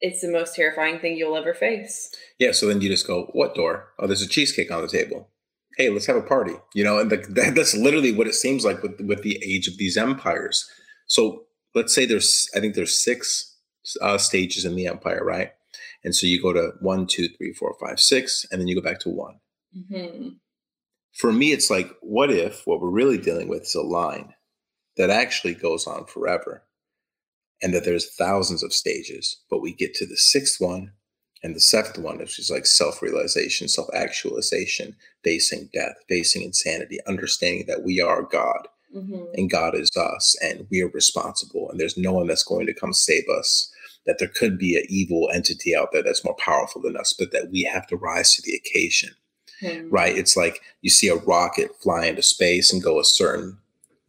it's the most terrifying thing you'll ever face. Yeah so then you just go what door? Oh there's a cheesecake on the table hey let's have a party you know and the, that, that's literally what it seems like with with the age of these empires. So let's say there's i think there's six uh, stages in the empire right? And so you go to one two three four five six and then you go back to one. Mm-hmm. For me, it's like, what if what we're really dealing with is a line that actually goes on forever and that there's thousands of stages, but we get to the sixth one and the seventh one, which is like self realization, self actualization, facing death, facing insanity, understanding that we are God mm-hmm. and God is us and we are responsible and there's no one that's going to come save us. That there could be an evil entity out there that's more powerful than us, but that we have to rise to the occasion mm-hmm. right? It's like you see a rocket fly into space and go a certain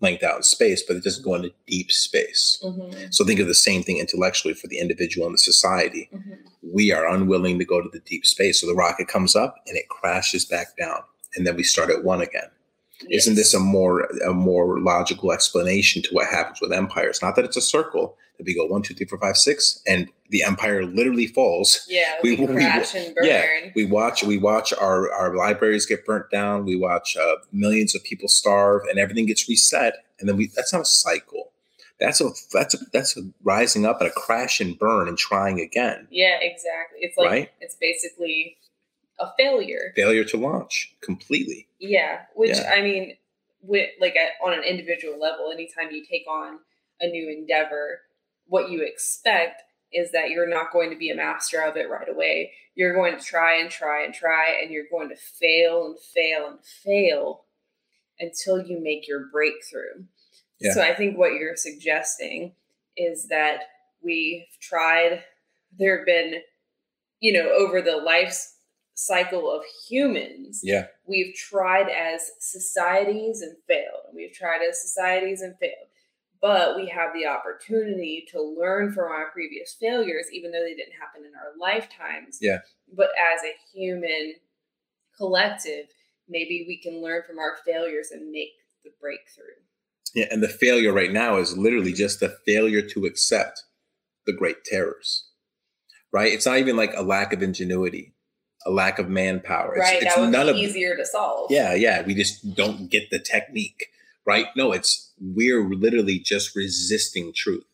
length out in space, but it doesn't go into deep space. Mm-hmm. So think of the same thing intellectually for the individual and the society. Mm-hmm. We are unwilling to go to the deep space. So the rocket comes up and it crashes back down. And then we start at one again. Yes. Isn't this a more a more logical explanation to what happens with empires? Not that it's a circle that we go one, two, three, four, five, six, and the empire literally falls. Yeah, we, we crash we, and burn. Yeah, we watch we watch our our libraries get burnt down. We watch uh, millions of people starve, and everything gets reset. And then we that's not a cycle. That's a that's a that's a rising up and a crash and burn and trying again. Yeah, exactly. It's like right? it's basically a failure. Failure to launch completely. Yeah, which yeah. I mean, with like at, on an individual level, anytime you take on a new endeavor, what you expect is that you're not going to be a master of it right away. You're going to try and try and try, and you're going to fail and fail and fail until you make your breakthrough. Yeah. So I think what you're suggesting is that we've tried, there have been, you know, over the life cycle of humans, yeah, we've tried as societies and failed. and We've tried as societies and failed. But we have the opportunity to learn from our previous failures, even though they didn't happen in our lifetimes. Yeah. But as a human collective, maybe we can learn from our failures and make the breakthrough. Yeah, and the failure right now is literally just the failure to accept the great terrors. Right? It's not even like a lack of ingenuity, a lack of manpower. Right, it's, that would none be of, easier to solve. Yeah, yeah. We just don't get the technique. Right? No, it's we're literally just resisting truth.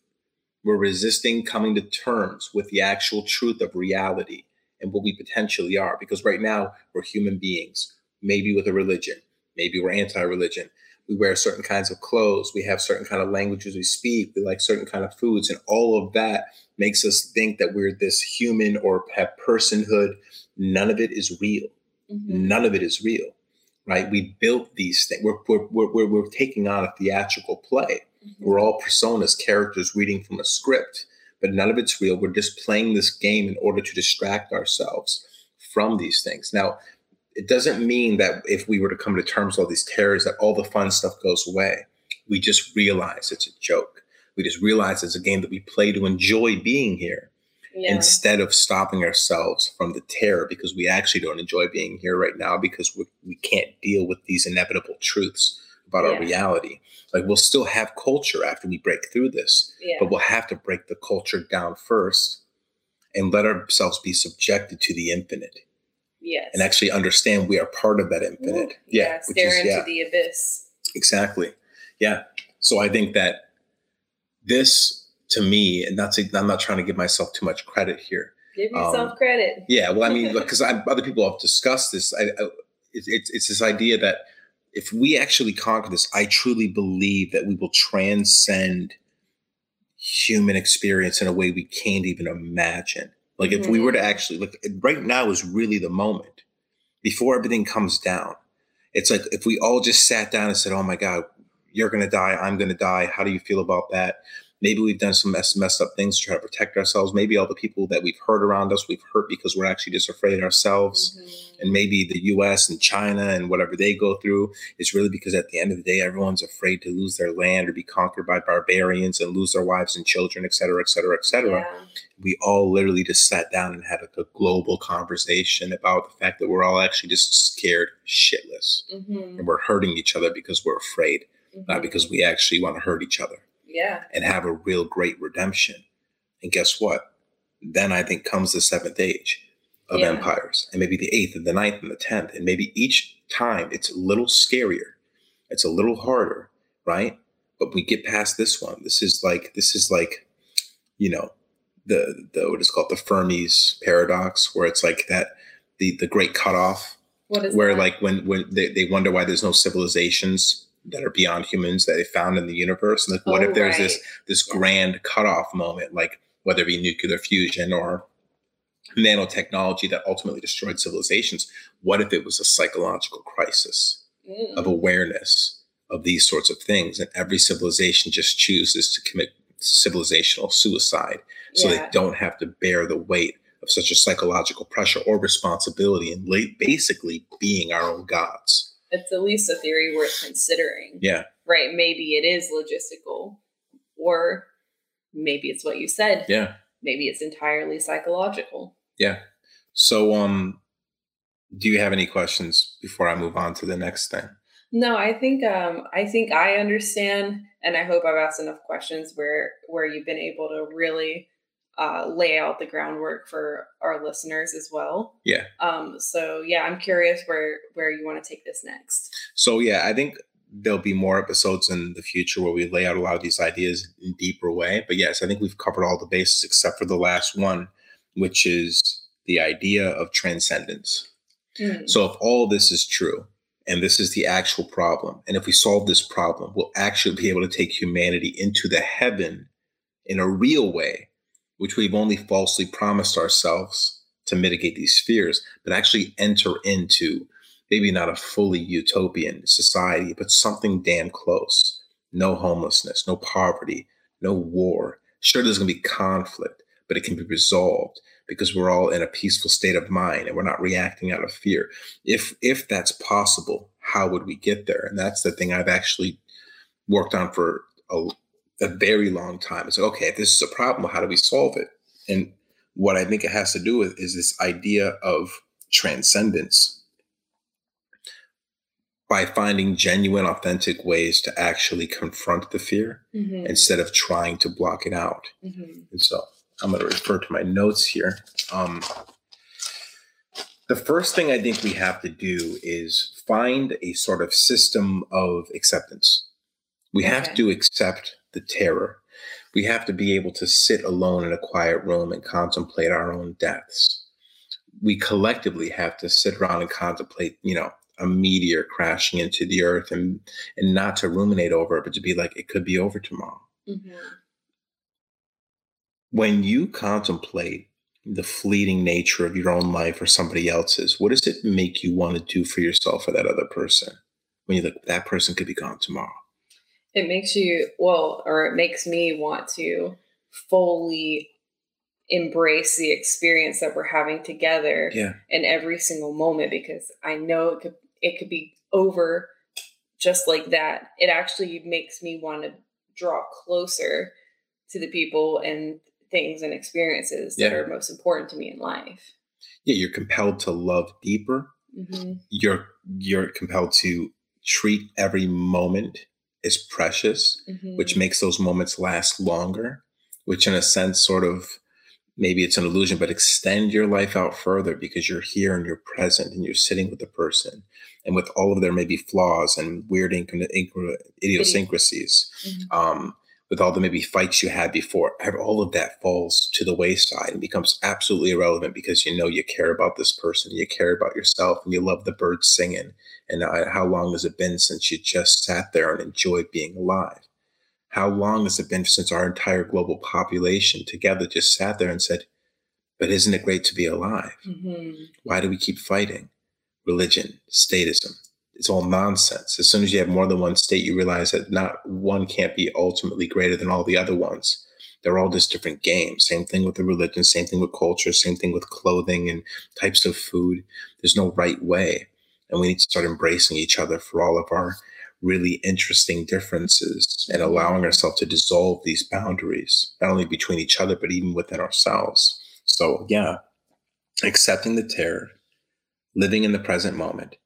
We're resisting coming to terms with the actual truth of reality and what we potentially are. Because right now we're human beings, maybe with a religion, maybe we're anti-religion, we wear certain kinds of clothes we have certain kind of languages we speak we like certain kind of foods and all of that makes us think that we're this human or have personhood none of it is real mm-hmm. none of it is real right we built these things we're, we're, we're, we're taking on a theatrical play mm-hmm. we're all personas characters reading from a script but none of it's real we're just playing this game in order to distract ourselves from these things now it doesn't mean that if we were to come to terms with all these terrors that all the fun stuff goes away. We just realize it's a joke. We just realize it's a game that we play to enjoy being here yeah. instead of stopping ourselves from the terror because we actually don't enjoy being here right now because we, we can't deal with these inevitable truths about yeah. our reality. Like we'll still have culture after we break through this, yeah. but we'll have to break the culture down first and let ourselves be subjected to the infinite Yes. And actually understand we are part of that infinite. Ooh, yeah. yeah stare is, into the abyss. Exactly. Yeah. So I think that this to me, and to, I'm not trying to give myself too much credit here. Give yourself um, credit. Yeah. Well, I mean, because other people have discussed this. I, I, it, it's, it's this idea that if we actually conquer this, I truly believe that we will transcend human experience in a way we can't even imagine. Like if mm-hmm. we were to mm-hmm. actually look right now is really the moment before everything comes down. It's like if we all just sat down and said, "Oh my God, you're going to die. I'm going to die. How do you feel about that?" Maybe we've done some mess, messed up things to try to protect ourselves. Maybe all the people that we've hurt around us, we've hurt because we're actually just afraid ourselves. Mm-hmm. And maybe the US and China and whatever they go through is really because at the end of the day, everyone's afraid to lose their land or be conquered by barbarians and lose their wives and children, et cetera, et cetera, et cetera. Yeah. We all literally just sat down and had a, a, global conversation about the fact that we're all actually just scared shitless. Mm-hmm. And we're hurting each other because we're afraid, mm-hmm. not because we actually want to hurt each other yeah. and have a real great redemption. And guess what? Then i think comes the seventh age of yeah. empires and maybe the eighth and the ninth and the tenth and maybe each time it's a little scarier it's a little harder right? But we get past this one. This is like this is like you know the the what is called? The fermi's paradox where it's like that the the great cutoff what is where that? like when when they, they wonder why there's no civilizations that are beyond humans that they found in the universe. And like, what oh, if there's right. this this yeah. grand cutoff moment, like whether it be nuclear fusion or nanotechnology that ultimately destroyed civilizations? What if it was a psychological crisis mm. of awareness of these sorts of things, and every civilization just chooses to commit civilizational suicide, so yeah. they don't have to bear the weight of such a psychological pressure or responsibility, and basically being our own gods it's at least a theory worth considering. Yeah. Right. Maybe it is logistical, or maybe it's what you said. Yeah. Maybe it's entirely psychological. Yeah. So, um, do you have any questions before I move on to the next thing? No, I think um, I think I understand, and I hope I've asked enough questions where where you've been able to really uh, lay out the groundwork for our listeners as well. Yeah. Um. So yeah, I'm curious where where you want to take this next. So yeah, I think there'll be more episodes in the future where we lay out a lot of these ideas in deeper way. But yes, I think we've covered all the bases except for the last one, which is the idea of transcendence. Mm. So if all this is true, and this is the actual problem, and if we solve this problem, we'll actually be able to take humanity into the heaven in a real way, which we've only falsely promised ourselves to mitigate these fears, but actually enter into maybe not a fully utopian society, but something damn close. No homelessness, no poverty, no war. Sure, there's going to be conflict, but it can be resolved because we're all in a peaceful state of mind and we're not reacting out of fear. If if that's possible, how would we get there? And that's the thing I've actually worked on for a, a very long time. It's like, okay, if this is a problem, how do we solve it? And what I think it has to do with is this idea of transcendence by finding genuine, authentic ways to actually confront the fear mm-hmm. instead of trying to block it out. Mm-hmm. And so I'm going to refer to my notes here. Um, the first thing I think we have to do is find a sort of system of acceptance. We okay. have to accept the terror. We have to be able to sit alone in a quiet room and contemplate our own deaths. We collectively have to sit around and contemplate, you know, a meteor crashing into the earth and and not to ruminate over it, but to be like, it could be over tomorrow. Mm-hmm. When you contemplate the fleeting nature of your own life or somebody else's, what does it make you want to do for yourself or that other person? When you look, that person could be gone tomorrow. It makes you, well, or it makes me want to fully embrace the experience that we're having together yeah. in every single moment because I know it could it could be over just like that. It actually makes me want to draw closer to the people and things and experiences that are most important to me in life. Yeah, you're compelled to love deeper. Mm-hmm. You're you're compelled to treat every moment as precious, mm-hmm. which makes those moments last longer. Which, in a sense, sort of maybe it's an illusion, but extend your life out further because you're here and you're present and you're sitting with the person and with all of their maybe flaws and weird idiosyncrasies, mm-hmm. um, with all the maybe fights you had before, all of that falls to the wayside and becomes absolutely irrelevant because you know you care about this person, you care about yourself, and you love the birds singing. And uh, how long has it been since you just sat there and enjoyed being alive? How long has it been since our entire global population together just sat there and said, But isn't it great to be alive? Mm-hmm. Why do we keep fighting? Religion, statism. It's all nonsense. As soon as you have more than one state, you realize that not one can't be ultimately greater than all the other ones. They're all just different games. Same thing with the religion, same thing with culture, same thing with clothing and types of food. There's no right way. And we need to start embracing each other for all of our really interesting differences and allowing ourselves to dissolve these boundaries, not only between each other, but even within ourselves. So, yeah, accepting the terror, living in the present moment,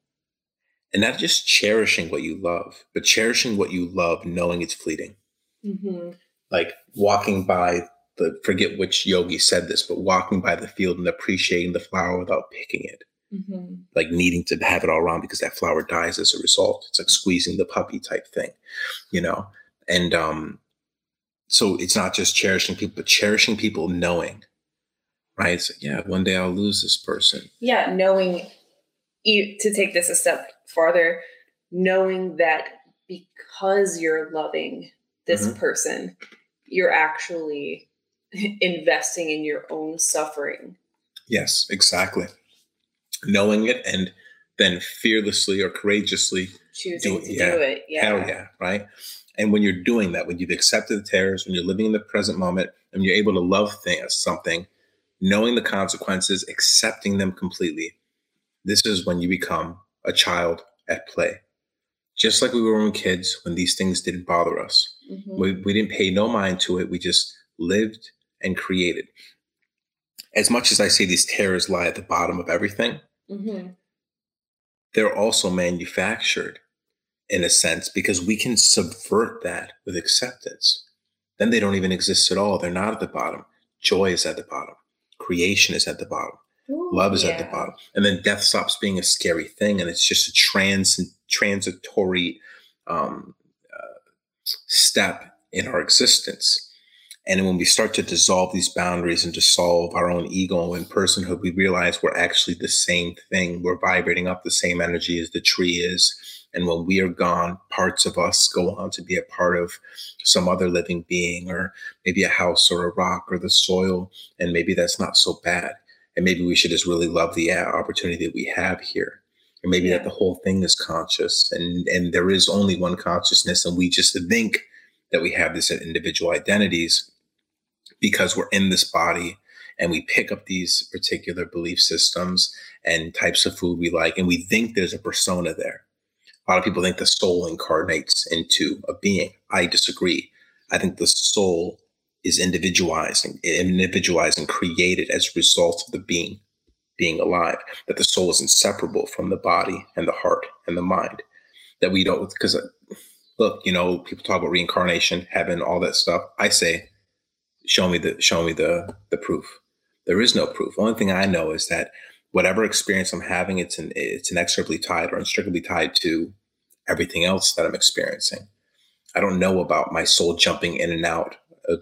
and not just cherishing what you love, but cherishing what you love, knowing it's fleeting. Mm-hmm. Like walking by the, forget which yogi said this, but walking by the field and appreciating the flower without picking it mm-hmm. like needing to have it all around because that flower dies as a result. It's like squeezing the puppy type thing, you know? And um, so it's not just cherishing people, but cherishing people knowing, right? So, yeah, one day I'll lose this person. Yeah, knowing to take this a step farther, knowing that because you're loving this mm-hmm. person, you're actually investing in your own suffering. Yes, exactly knowing it and then fearlessly or courageously choosing do, to yeah, do it. Yeah. Hell yeah. Right. And when you're doing that, when you've accepted the terrors, when you're living in the present moment, and you're able to love things, something, knowing the consequences, accepting them completely, this is when you become a child at play. Just like we were when kids, when these things didn't bother us. Mm-hmm. We, we didn't pay no mind to it. We just lived and created. As much as I say these terrors lie at the bottom of everything, Mm-hmm. They're also manufactured in a sense because we can subvert that with acceptance. Then they don't even exist at all. They're not at the bottom. Joy is at the bottom. Creation is at the bottom. Ooh, Love is yeah. at the bottom. And then death stops being a scary thing and it's just a trans transitory um, uh, step in our existence. And when we start to dissolve these boundaries and dissolve our own ego and personhood, we realize we're actually the same thing. We're vibrating up the same energy as the tree is. And when we are gone, parts of us go on to be a part of some other living being, or maybe a house or a rock or the soil. And maybe that's not so bad. And maybe we should just really love the uh, opportunity that we have here. And maybe yeah. that the whole thing is conscious and, and there is only one consciousness. And we just think that we have this individual identities because we're in this body and we pick up these particular belief systems and types of food we like, and we think there's a persona there. A lot of people think the soul incarnates into a being. I disagree. I think the soul is individualizing, individualized and created as a result of the being being alive. That the soul is inseparable from the body and the heart and the mind. That we don't because uh, look, you know, people talk about reincarnation, heaven, all that stuff. I say show me the show me the the proof. There is no proof. The only thing I know is that whatever experience I'm having, it's an it's inexorably tied or inextricably tied to everything else that I'm experiencing. I don't know about my soul jumping in and out,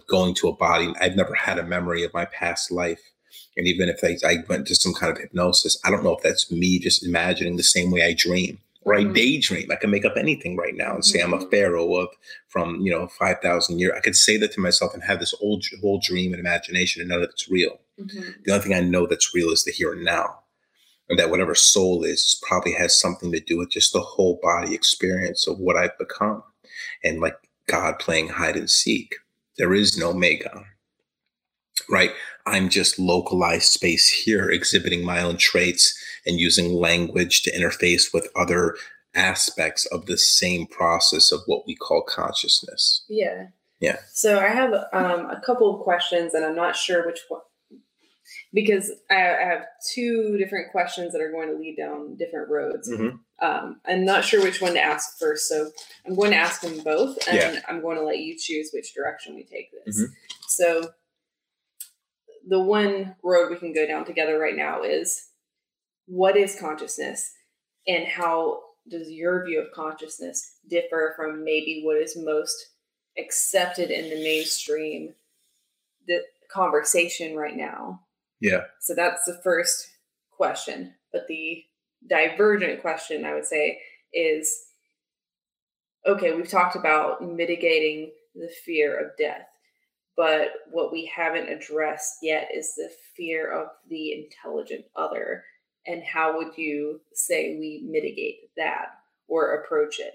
going to a body. I've never had a memory of my past life. And even if I, I went to some kind of hypnosis, I don't know if that's me just imagining the same way I dream or I mm-hmm. daydream. I can make up anything right now and say I'm a mm-hmm. pharaoh of from you know five thousand years. I could say that to myself and have this old whole dream and imagination, and none of it's real. Mm-hmm. The only thing I know that's real is the here and now, and that whatever soul is probably has something to do with just the whole body experience of what I've become, and like God playing hide and seek. There is no mega, right? I'm just localized space here, exhibiting my own traits and using language to interface with other aspects of the same process of what we call consciousness. Yeah. Yeah. So I have um, a couple of questions, and I'm not sure which one because I, I, have two different questions that are going to lead down different roads. Mm-hmm. Um, I'm not sure which one to ask first, so I'm going to ask them both, and yeah. I'm going to let you choose which direction we take this. Mm-hmm. So the one road we can go down together right now is what is consciousness and how does your view of consciousness differ from maybe what is most accepted in the mainstream the conversation right now yeah. So that's the first question. But the divergent question i would say is okay we've talked about mitigating the fear of death but what we haven't addressed yet is the fear of the intelligent other and how would you say we mitigate that or approach it?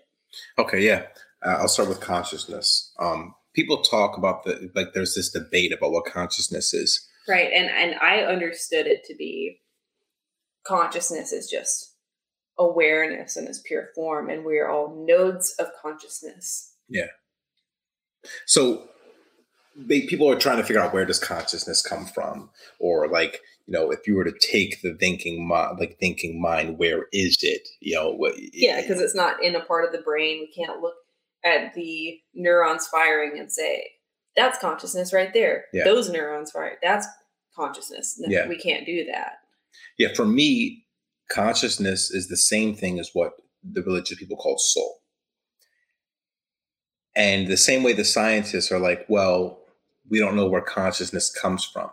Okay yeah. Uh, i'll start with consciousness. Um, people talk about the like there's this debate about what consciousness is right and and i understood it to be consciousness is just awareness in its pure form and we're all nodes of consciousness. Yeah. So they, people are trying to figure out where does consciousness come from? Or like you know if you were to take the thinking mind like thinking mind where is it? You know what, yeah because it's not in a part of the brain. We can't look at the neurons firing and say that's consciousness right there yeah. those neurons right? that's consciousness no, yeah. we can't do that yeah for me consciousness is the same thing as what the religious people call soul and the same way the scientists are like well we don't know where consciousness comes from.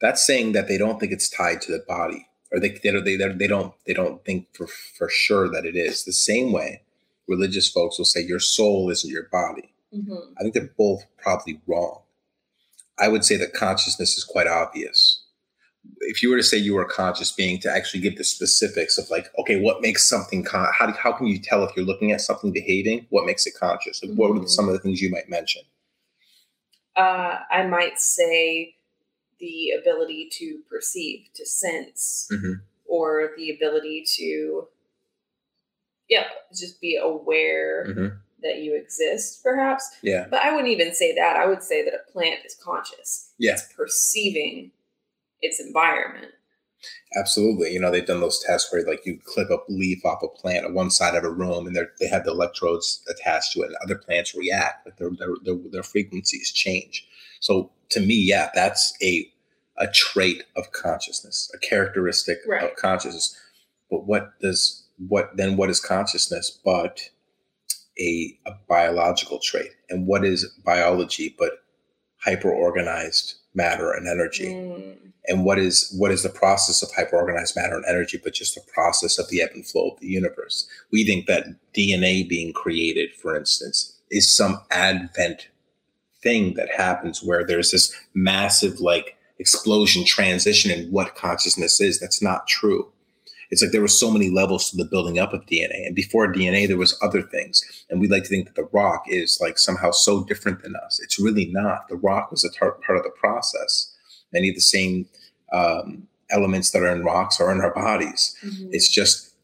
That's saying that they don't think it's tied to the body, or they they they, they don't they don't think for for sure that it is. The same way religious folks will say your soul isn't your body. Mm-hmm. I think they're both probably wrong. I would say that consciousness is quite obvious. If you were to say you were a conscious being, to actually give the specifics of like, okay, what makes something con- how do, how can you tell if you're looking at something behaving? What makes it conscious? Like, mm-hmm. What are some of the things you might mention? uh, I might say the ability to perceive, to sense, mm-hmm. or the ability to, yeah, just be aware mm-hmm. That you exist, perhaps. Yeah. But I wouldn't even say that. I would say that a plant is conscious. Yeah. It's perceiving its environment. Absolutely. You know, they've done those tests where like you clip a leaf off a plant on one side of a room and they have the electrodes attached to it and other plants react, but their, their, their, their frequencies change. So to me, yeah, that's a a trait of consciousness, a characteristic right. of consciousness. But what does what then what is consciousness but a, a biological trait? And what is biology but hyper organized matter and energy? Mm. And what is what is the process of hyper organized matter and energy but just the process of the ebb and flow of the universe? We think that DNA being created, for instance, is some advent thing that happens where there's this massive like explosion transition in what consciousness is. That's not true. It's like there were so many levels to the building up of DNA. And before DNA, there was other things. And we like to think that the rock is like somehow so different than us. It's really not. The rock was a tar- part of the process. Many of the same um, elements that are in rocks are in our bodies. Mm-hmm. It's just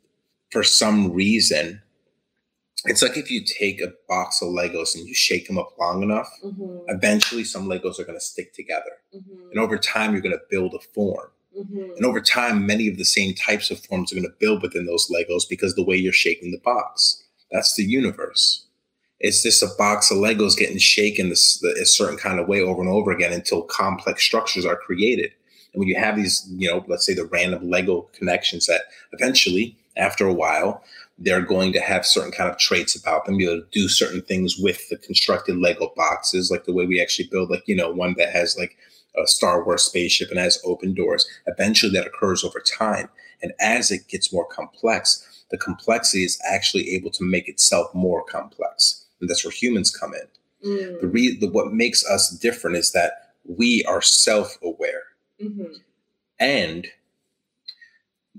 for some reason, it's like if you take a box of Legos and you shake them up long enough, mm-hmm. eventually some Legos are going to stick together. Mm-hmm. And over time, you're going to build a form. Mm-hmm. And over time, many of the same types of forms are going to build within those Legos because the way you're shaking the box. That's the universe. It's just a box of Legos getting shaken this, a certain kind of way over and over again until complex structures are created. And when you have these, you know, let's say the random Lego connections that eventually, after a while, they're going to have certain kind of traits about them, to do certain things with the constructed Lego boxes, like the way we actually build, like, you know, one that has like a Star Wars spaceship and has open doors. Eventually that occurs over time. And as it gets more complex, the complexity is actually able to make itself more complex. And that's where humans come in. Mm. The, re- the what makes us different is that we are self-aware. Mm-hmm. And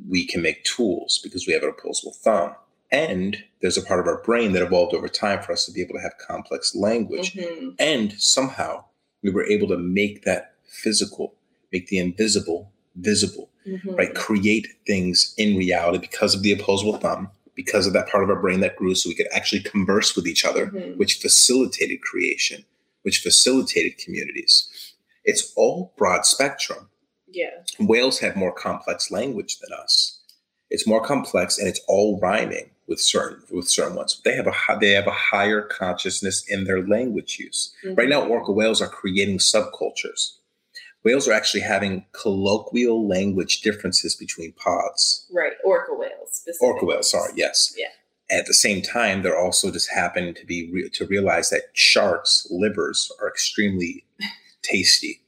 we can make tools because we have an opposable thumb. And there's a part of our brain that evolved over time for us to be able to have complex language. Mm-hmm. And somehow we were able to make that physical, make the invisible visible, mm-hmm. right? Create things in reality because of the opposable thumb, because of that part of our brain that grew so we could actually converse with each other, mm-hmm. which facilitated creation, which facilitated communities. It's all broad spectrum. Yeah. Whales have more complex language than us. It's more complex and it's all rhyming with certain with certain ones. They have a they have a higher consciousness in their language use. Mm-hmm. Right now, orca whales are creating subcultures. Whales are actually having colloquial language differences between pods. Right, orca whales. Orca whales, sorry, yes. Yeah. At the same time, they're also just happening to be re- to realize that sharks' livers are extremely tasty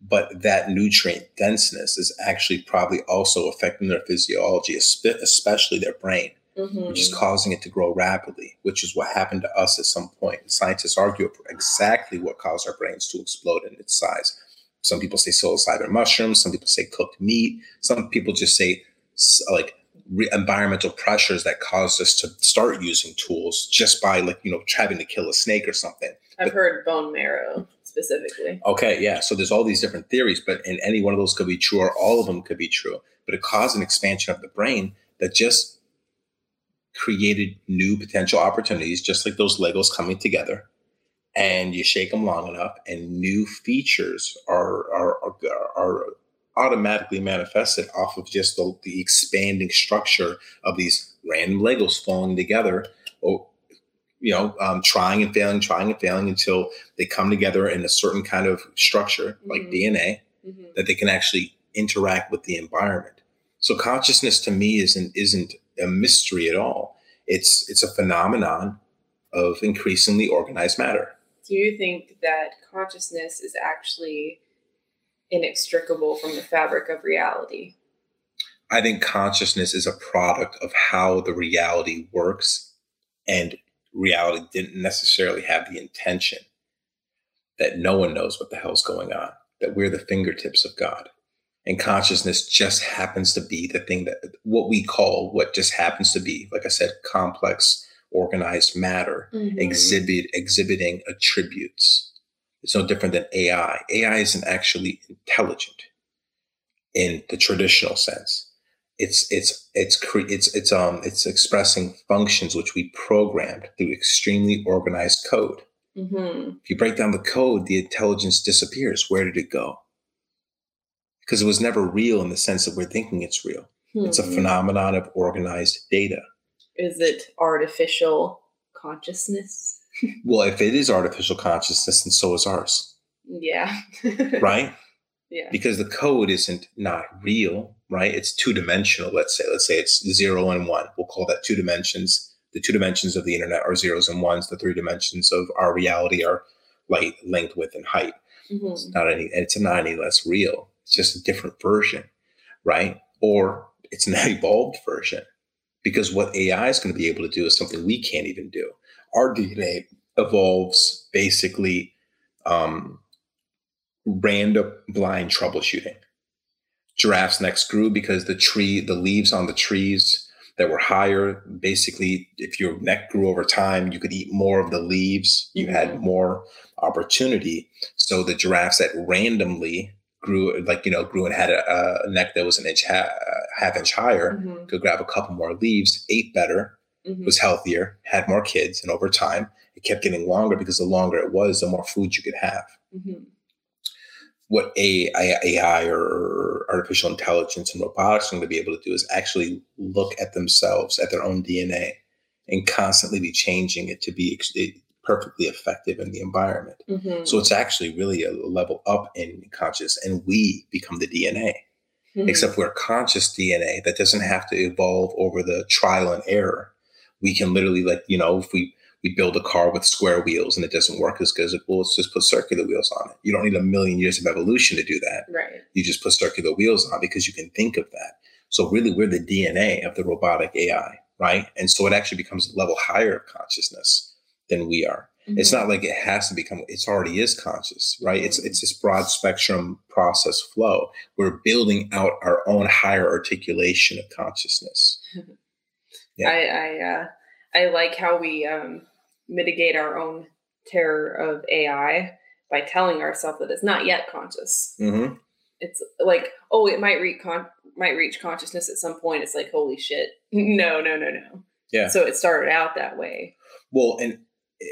but that nutrient denseness is actually probably also affecting their physiology, especially their brain, mm-hmm. which is causing it to grow rapidly, which is what happened to us at some point. Scientists argue exactly what caused our brains to explode in its size. Some people say psilocybin mushrooms, some people say cooked meat, some people just say like re- environmental pressures that caused us to start using tools just by like, you know, having to kill a snake or something. I've but, heard bone marrow specifically. Okay, yeah. So there's all these different theories, but and any one of those could be true, or all of them could be true. But it caused an expansion of the brain that just created new potential opportunities, just like those Legos coming together. And you shake them long enough, and new features are are are, are automatically manifested off of just the, the expanding structure of these random Legos falling together or you know, um, trying and failing, trying and failing until they come together in a certain kind of structure, like mm-hmm. DNA, mm-hmm. that they can actually interact with the environment. So consciousness to me isn't isn't a mystery at all. It's it's a phenomenon of increasingly organized matter. Do you think that consciousness is actually inextricable from the fabric of reality? I think consciousness is a product of how the reality works and reality didn't necessarily have the intention that no one knows what the hell's going on, that we're the fingertips of God. And consciousness just happens to be the thing that what we call what just happens to be, like I said, complex, organized matter, mm-hmm. exhibit exhibiting attributes. It's no different than AI. AI isn't actually intelligent in the traditional sense it's it's it's cre- it's it's um it's expressing functions which we programmed through extremely organized code. Mm-hmm. If you break down the code, the intelligence disappears. Where did it go? because it was never real in the sense that we're thinking it's real. Hmm. It's a hmm. phenomenon of organized data. Is it artificial consciousness? well, if it is artificial consciousness, then so is ours. Yeah. right? Yeah. Because the code isn't not real, right? It's two dimensional, let's say. Let's say it's zero and one. We'll call that two dimensions. The two dimensions of the internet are zeros and ones. The three dimensions of our reality are light, length, width, and height. Mm-hmm. It's not any it's not any less real. It's just a different version, right? Or it's an evolved version. Because what AI is going to be able to do is something we can't even do. Our DNA evolves basically um, random blind troubleshooting. Giraffes necks grew because the tree, the leaves on the trees that were higher, basically, if your neck grew over time, you could eat more of the leaves. You mm-hmm. had more opportunity. So the giraffes that randomly grew, like you know, grew and had a, a neck that was an inch ha- half inch higher, mm-hmm. could grab a couple more leaves, ate better, mm-hmm. was healthier, had more kids, and over time, it kept getting longer because the longer it was, the more food you could have. Mm-hmm what AI, AI or artificial intelligence and robotics are going to be able to do is actually look at themselves, at their own DNA, and constantly be changing it to be perfectly effective in the environment. Mm-hmm. So it's actually really a level up in conscious, and we become the DNA. Mm-hmm. Except we're conscious DNA that doesn't have to evolve over the trial and error. We can literally, like, you know, if we we build a car with square wheels and it doesn't work as good as well let's just put circular wheels on it. You don't need a million years of evolution to do that. Right. You just put circular wheels on because you can think of that. So really we're the dna of the robotic ai right? And so it actually becomes a level higher of consciousness than we are mm-hmm. it's not like it has to become it's already is conscious right it's it's this broad spectrum process flow we're building out our own higher articulation of consciousness yeah. i i uh I like how we um, mitigate our own terror of AI by telling ourselves that it's not yet conscious. Mm-hmm. It's like, oh, it might reach con- might reach consciousness at some point. It's like, holy shit, no, no, no, no. Yeah. So it started out that way. Well, and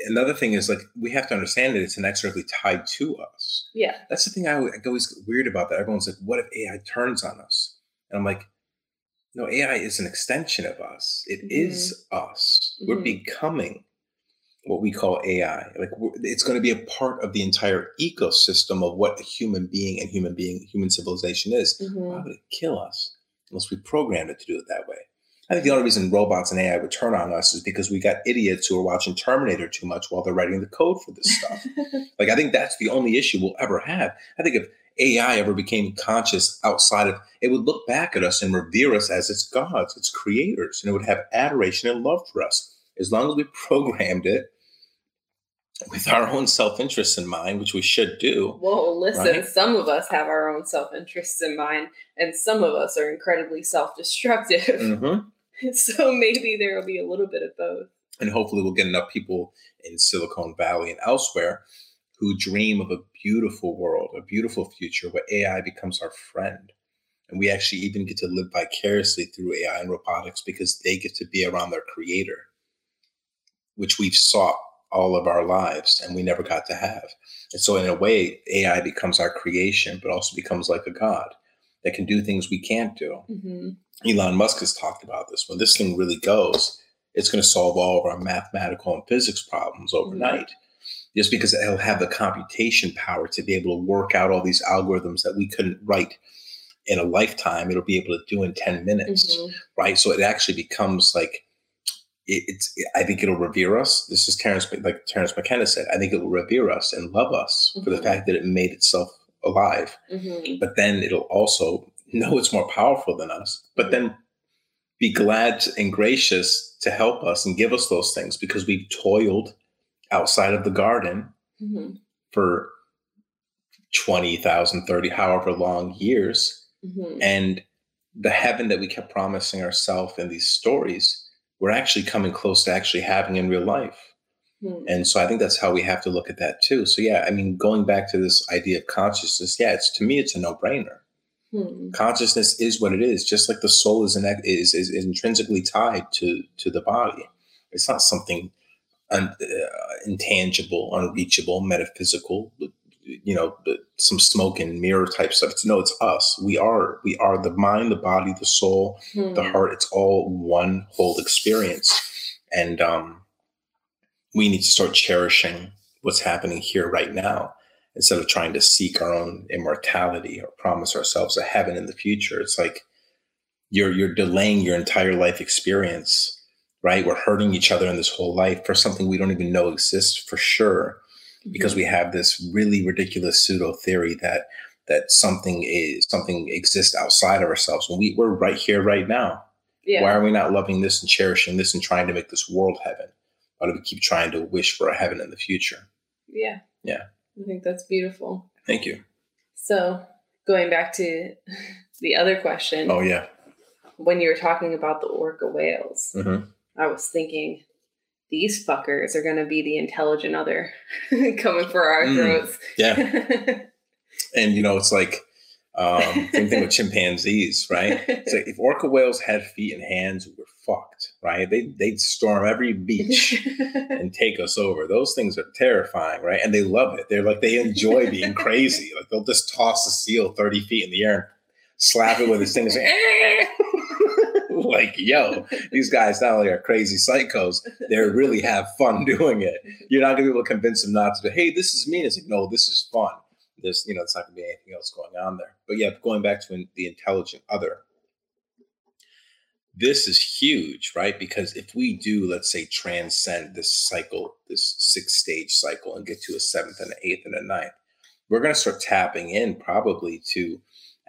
another thing is like we have to understand that it's inexorably tied to us. Yeah. That's the thing I, I always get weird about that. Everyone's like, what if AI turns on us? And I'm like, no, AI is an extension of us. It mm-hmm. is us. Mm-hmm. We're becoming what we call AI. Like it's going to be a part of the entire ecosystem of what a human being and human being, human civilization is. Mm-hmm. Why would it kill us unless we programmed it to do it that way? I think the only reason robots and AI would turn on us is because we got idiots who are watching Terminator too much while they're writing the code for this stuff. like I think that's the only issue we'll ever have. I think if AI ever became conscious outside of it would look back at us and revere us as its gods, its creators, and it would have adoration and love for us. As long as we programmed it with our own self interests in mind, which we should do. Well, listen, right? some of us have our own self-interests in mind, and some of us are incredibly self-destructive. Mm-hmm. So maybe there will be a little bit of both. And hopefully we'll get enough people in Silicon Valley and elsewhere who dream of a beautiful world, a beautiful future where AI becomes our friend. And we actually even get to live vicariously through AI and robotics because they get to be around their creator, which we've sought all of our lives and we never got to have. And so, in a way, AI becomes our creation, but also becomes like a god that can do things we can't do. Mm-hmm. Elon Musk has talked about this. When this thing really goes, it's going to solve all of our mathematical and physics problems overnight. Mm-hmm just because it'll have the computation power to be able to work out all these algorithms that we couldn't write in a lifetime it'll be able to do in 10 minutes mm-hmm. right so it actually becomes like it, it's i think it'll revere us this is terence like terence mckenna said i think it will revere us and love us mm-hmm. for the mm-hmm. fact that it made itself alive mm-hmm. but then it'll also know it's more powerful than us but mm-hmm. then be glad and gracious to help us and give us those things because we've toiled outside of the garden mm-hmm. for 20,000, 30, however long years. Mm-hmm. And the heaven that we kept promising ourselves in these stories, we're actually coming close to actually having in real life. Mm-hmm. And so I think that's how we have to look at that too. So yeah, I mean, going back to this idea of consciousness, yeah, it's to me, it's a no-brainer. Hmm. Consciousness is what it is, just like the soul is, in, is, is intrinsically tied to to the body. It's not something un, uh, intangible, unreachable, metaphysical. you know some smoke and mirror type stuff. It's, no, it's us. We are we are the mind, the body, the soul, hmm. the heart. It's all one whole experience, and um, we need to start cherishing what's happening here right now instead of trying to seek our own immortality or promise ourselves a heaven in the future. It's like you're you're delaying your entire life experience right? We're hurting each other in this whole life for something we don't even know exists for sure mm-hmm. because we have this really ridiculous pseudo theory that that something is something exists outside of ourselves. When we, we're right here right now. Yeah. why are we not loving this and cherishing this and trying to make this world heaven why do we keep trying to wish for a heaven in the future. Yeah. Yeah. I think that's beautiful. Thank you. So going back to the other question. Oh yeah. When you were talking about the orca whales mm-hmm. i was thinking these fuckers are going to be the intelligent other coming for our mm, throats. Yeah. and, you know, it's like, um, same thing with chimpanzees, right? Like if orca whales had feet and hands, we're fucked, right? They, they'd storm every beach and take us over. Those things are terrifying, right? And they love it. They're like, they enjoy being crazy. Like they'll just toss a seal 30 feet in the air and slap it with his thing like, yo, these guys not only are crazy psychos, they really have fun doing it. You're not gonna be able to convince them not to do, hey, this is mean. It's like, no, this is fun. There's, you know, it's not gonna be anything else going on there. But yeah, going back to the intelligent other, this is huge, right? Because if we do, let's say, transcend this cycle, this six stage cycle, and get to a seventh and an eighth and a ninth, we're going to start tapping in probably to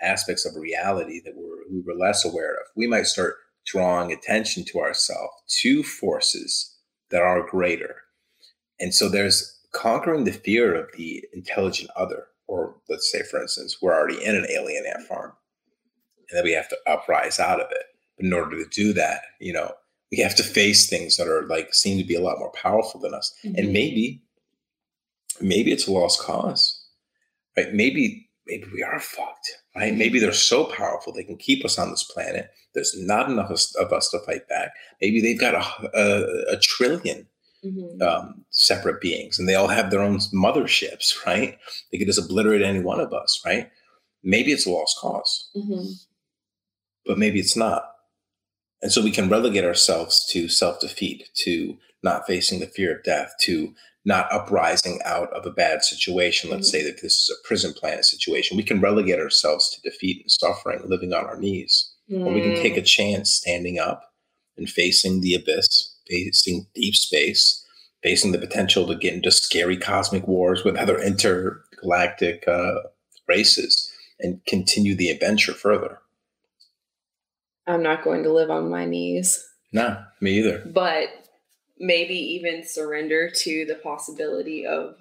aspects of reality that we're, we were less aware of. We might start drawing attention to ourselves to forces that are greater. And so there's conquering the fear of the intelligent other, or let's say, for instance, we're already in an alien ant farm and then we have to uprise out of it. But in order to do that, you know, we have to face things that are like seem to be a lot more powerful than us. Mm-hmm. And maybe, maybe it's a lost cause, right? Maybe maybe we are fucked, right? Maybe they're so powerful they can keep us on this planet. There's not enough of us to fight back. Maybe they've got a, a, a 1000000000000 mm-hmm. um, separate beings and they all have their own motherships, right? They could just obliterate any one of us, right? Maybe it's a lost because mm-hmm. but maybe it's not. And so we can relegate ourselves to self defeat, to not facing the fear of death, to not uprising out of a bad situation. Let's mm-hmm. say that this is a prison planet situation. We can relegate ourselves to defeat and suffering, living on our knees. Mm. Or we can take a mm. chance standing up and facing the abyss, facing deep space, facing the potential to get into scary cosmic wars with other intergalactic uh, races and continue the adventure further. I'm not going to live on my knees. No, me either. But maybe even surrender to the possibility of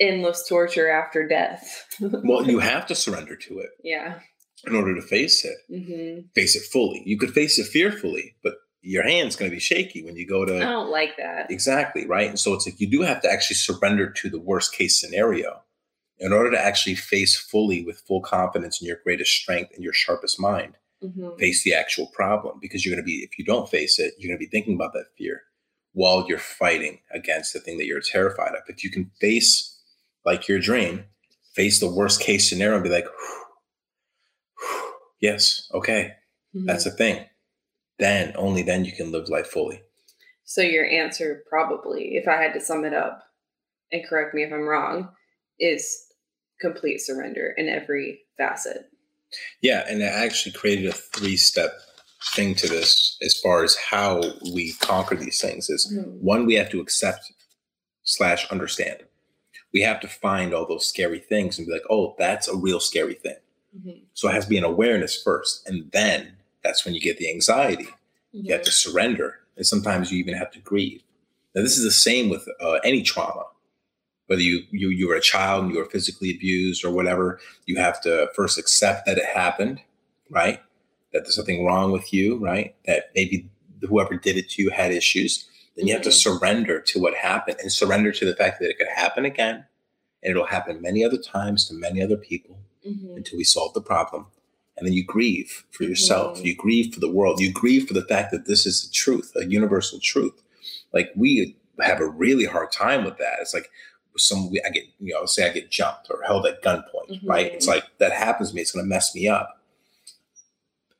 endless torture after death. well, you have to surrender to it. Yeah. In order to face it, mm-hmm. face it fully. You could face it fearfully, but your hand's going to be shaky when you go to. I don't like that. Exactly right, and so it's like you do have to actually surrender to the worst case scenario in order to actually face fully with full confidence in your greatest strength and your sharpest mind mm-hmm. face the actual problem because you're going to be if you don't face it you're going to be thinking about that fear while you're fighting against the thing that you're terrified of if you can face like your dream face the worst case scenario and be like yes okay mm-hmm. that's a thing then only then you can live life fully so your answer probably if i had to sum it up and correct me if i'm wrong is complete surrender in every facet yeah, and I actually created a three step thing to this as far as how we conquer these things is mm-hmm. one we have to accept slash understand we have to find all those scary things and be like oh that's a real scary thing mm-hmm. so it has to be an awareness first and then that's when you get the anxiety you have to surrender and sometimes you even have to grieve now this is the same with uh, any trauma whether you you you were a child and you were physically abused or whatever, you have to first accept that it happened, right? That there's something wrong with you, right? That maybe whoever did it to you had issues. Then you have to mm-hmm. surrender to what happened and surrender to the fact that it could happen again, and it'll happen many other times to many other people mm-hmm. until we solve the problem. And then you grieve for yourself. Mm-hmm. You grieve for the world. You grieve for the fact that this is a truth, a universal truth. Like we have a really hard time with that. It's like some I get you know say I get jumped or held at gunpoint, mm-hmm. right? It's like that happens to me. It's going to mess me up,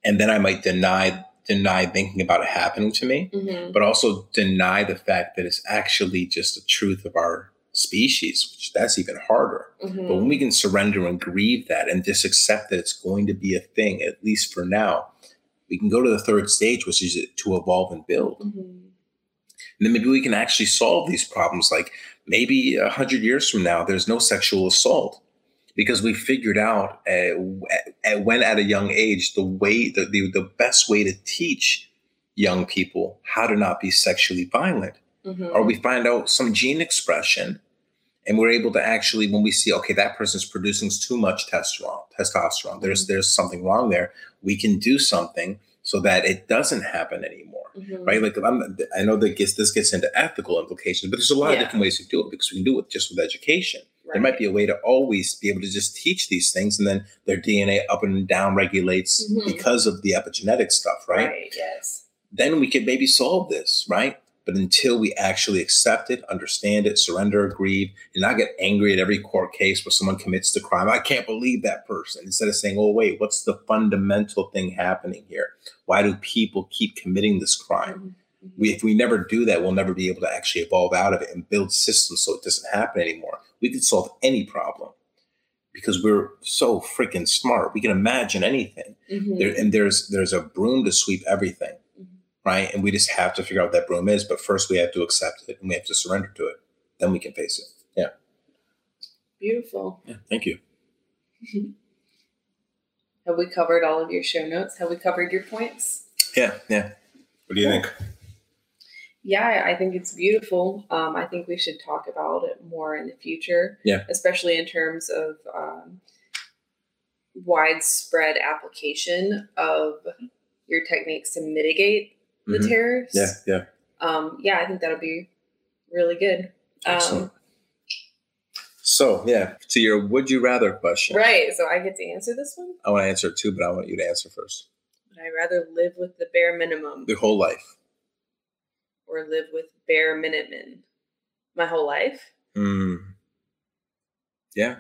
and then I might deny deny thinking about it happening to me, mm-hmm. but also deny the fact that it's actually just the truth of our species, which that's even harder. Mm-hmm. But when we can surrender and grieve that and just accept that it's going to be a thing, at least for now, we can go to the third stage, which is to evolve and build. Mm-hmm. And then maybe we can actually solve these problems. Like maybe a hundred years from now, there's no sexual assault because we figured out uh, when at a young age the way the, the, the best way to teach young people how to not be sexually violent mm-hmm. or we find out some gene expression and we're able to actually when we see okay that person's producing too much testosterone testosterone there's mm-hmm. there's something wrong there we can do something so that it doesn't happen anymore mm-hmm. right like I'm, i know that gets this gets into ethical implications but there's a lot yeah. of different ways to do it because we can do it just with education right. there might be a way to always be able to just teach these things and then their dna up and down regulates mm-hmm. because of the epigenetic stuff right, right yes then we could maybe solve this right but until we actually accept it, understand it, surrender, grieve, and not get angry at every court case where someone commits the crime, I can't believe that person. Instead of saying, oh, wait, what's the fundamental thing happening here? Why do people keep committing this crime? We, if we never do that, we'll never be able to actually evolve out of it and build systems so it doesn't happen anymore. We could solve any problem because we're so freaking smart. We can imagine anything. Mm-hmm. There, and there's there's a broom to sweep everything right? And we just have to figure out what that broom is. But first, we have to accept it and we have to surrender to it. Then we can face it. Yeah. Beautiful. Yeah. Thank you. have we covered all of your show notes? Have we covered your points? Yeah. Yeah. What do you think? Yeah, I think it's beautiful. Um, I think we should talk about it more in the future. Yeah. Especially in terms of um, widespread application of your techniques to mitigate the mm-hmm. tariffs. Yeah, yeah. Um, yeah, I think that'll be really good. Um, so yeah, to your would you rather question. Right. So I get to answer this one. I want to answer it too, but I want you to answer first. Would I rather live with the bare minimum? The whole life. Or live with bare Minutemen? My whole life. Hmm. Yeah.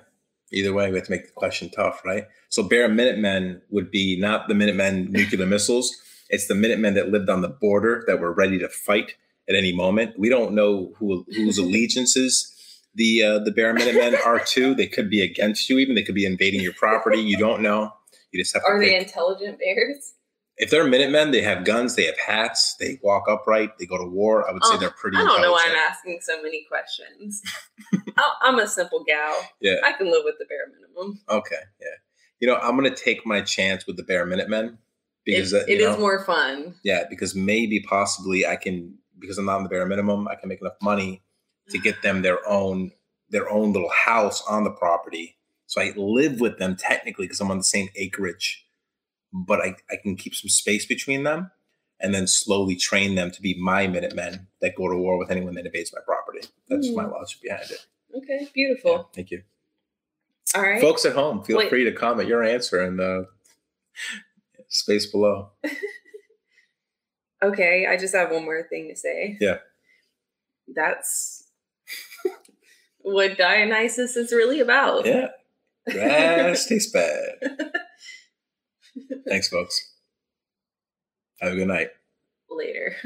Either way, we have to make the question tough, right? So bare Minutemen would be not the Minutemen nuclear missiles it's the Minutemen that lived on the border that were ready to fight at any moment. We don't know who whose allegiances the uh, the Bear Minutemen are to. They could be against you, even they could be invading your property. You don't know. You just have. To Are they intelligent bears? If they're Minutemen, they have guns, they have hats, they walk upright, they go to war. I would say oh, they're pretty. I don't know why I'm asking so many questions. I'm a simple gal. Yeah, I can live with the bare minimum. Okay, yeah. You know, I'm gonna take my chance with the Bear Minutemen because it, it is more fun. Yeah, because maybe possibly I can because I'm not on the bare minimum, I can make enough money to get them their own their own little house on the property. So I live with them technically because I'm on the same acreage, but I, I can keep some space between them and then slowly train them to be my Minutemen that go to war with anyone that invades my property. That's mm. my logic behind it. Okay, beautiful. Yeah, thank you. All right. Folks at home, feel Wait. free to comment your answer and uh, space below. okay, I just have one more thing to say. Yeah. That's what Dionysus is really about. Yeah. Grass tastes bad. Thanks, folks. Have a good night. Later.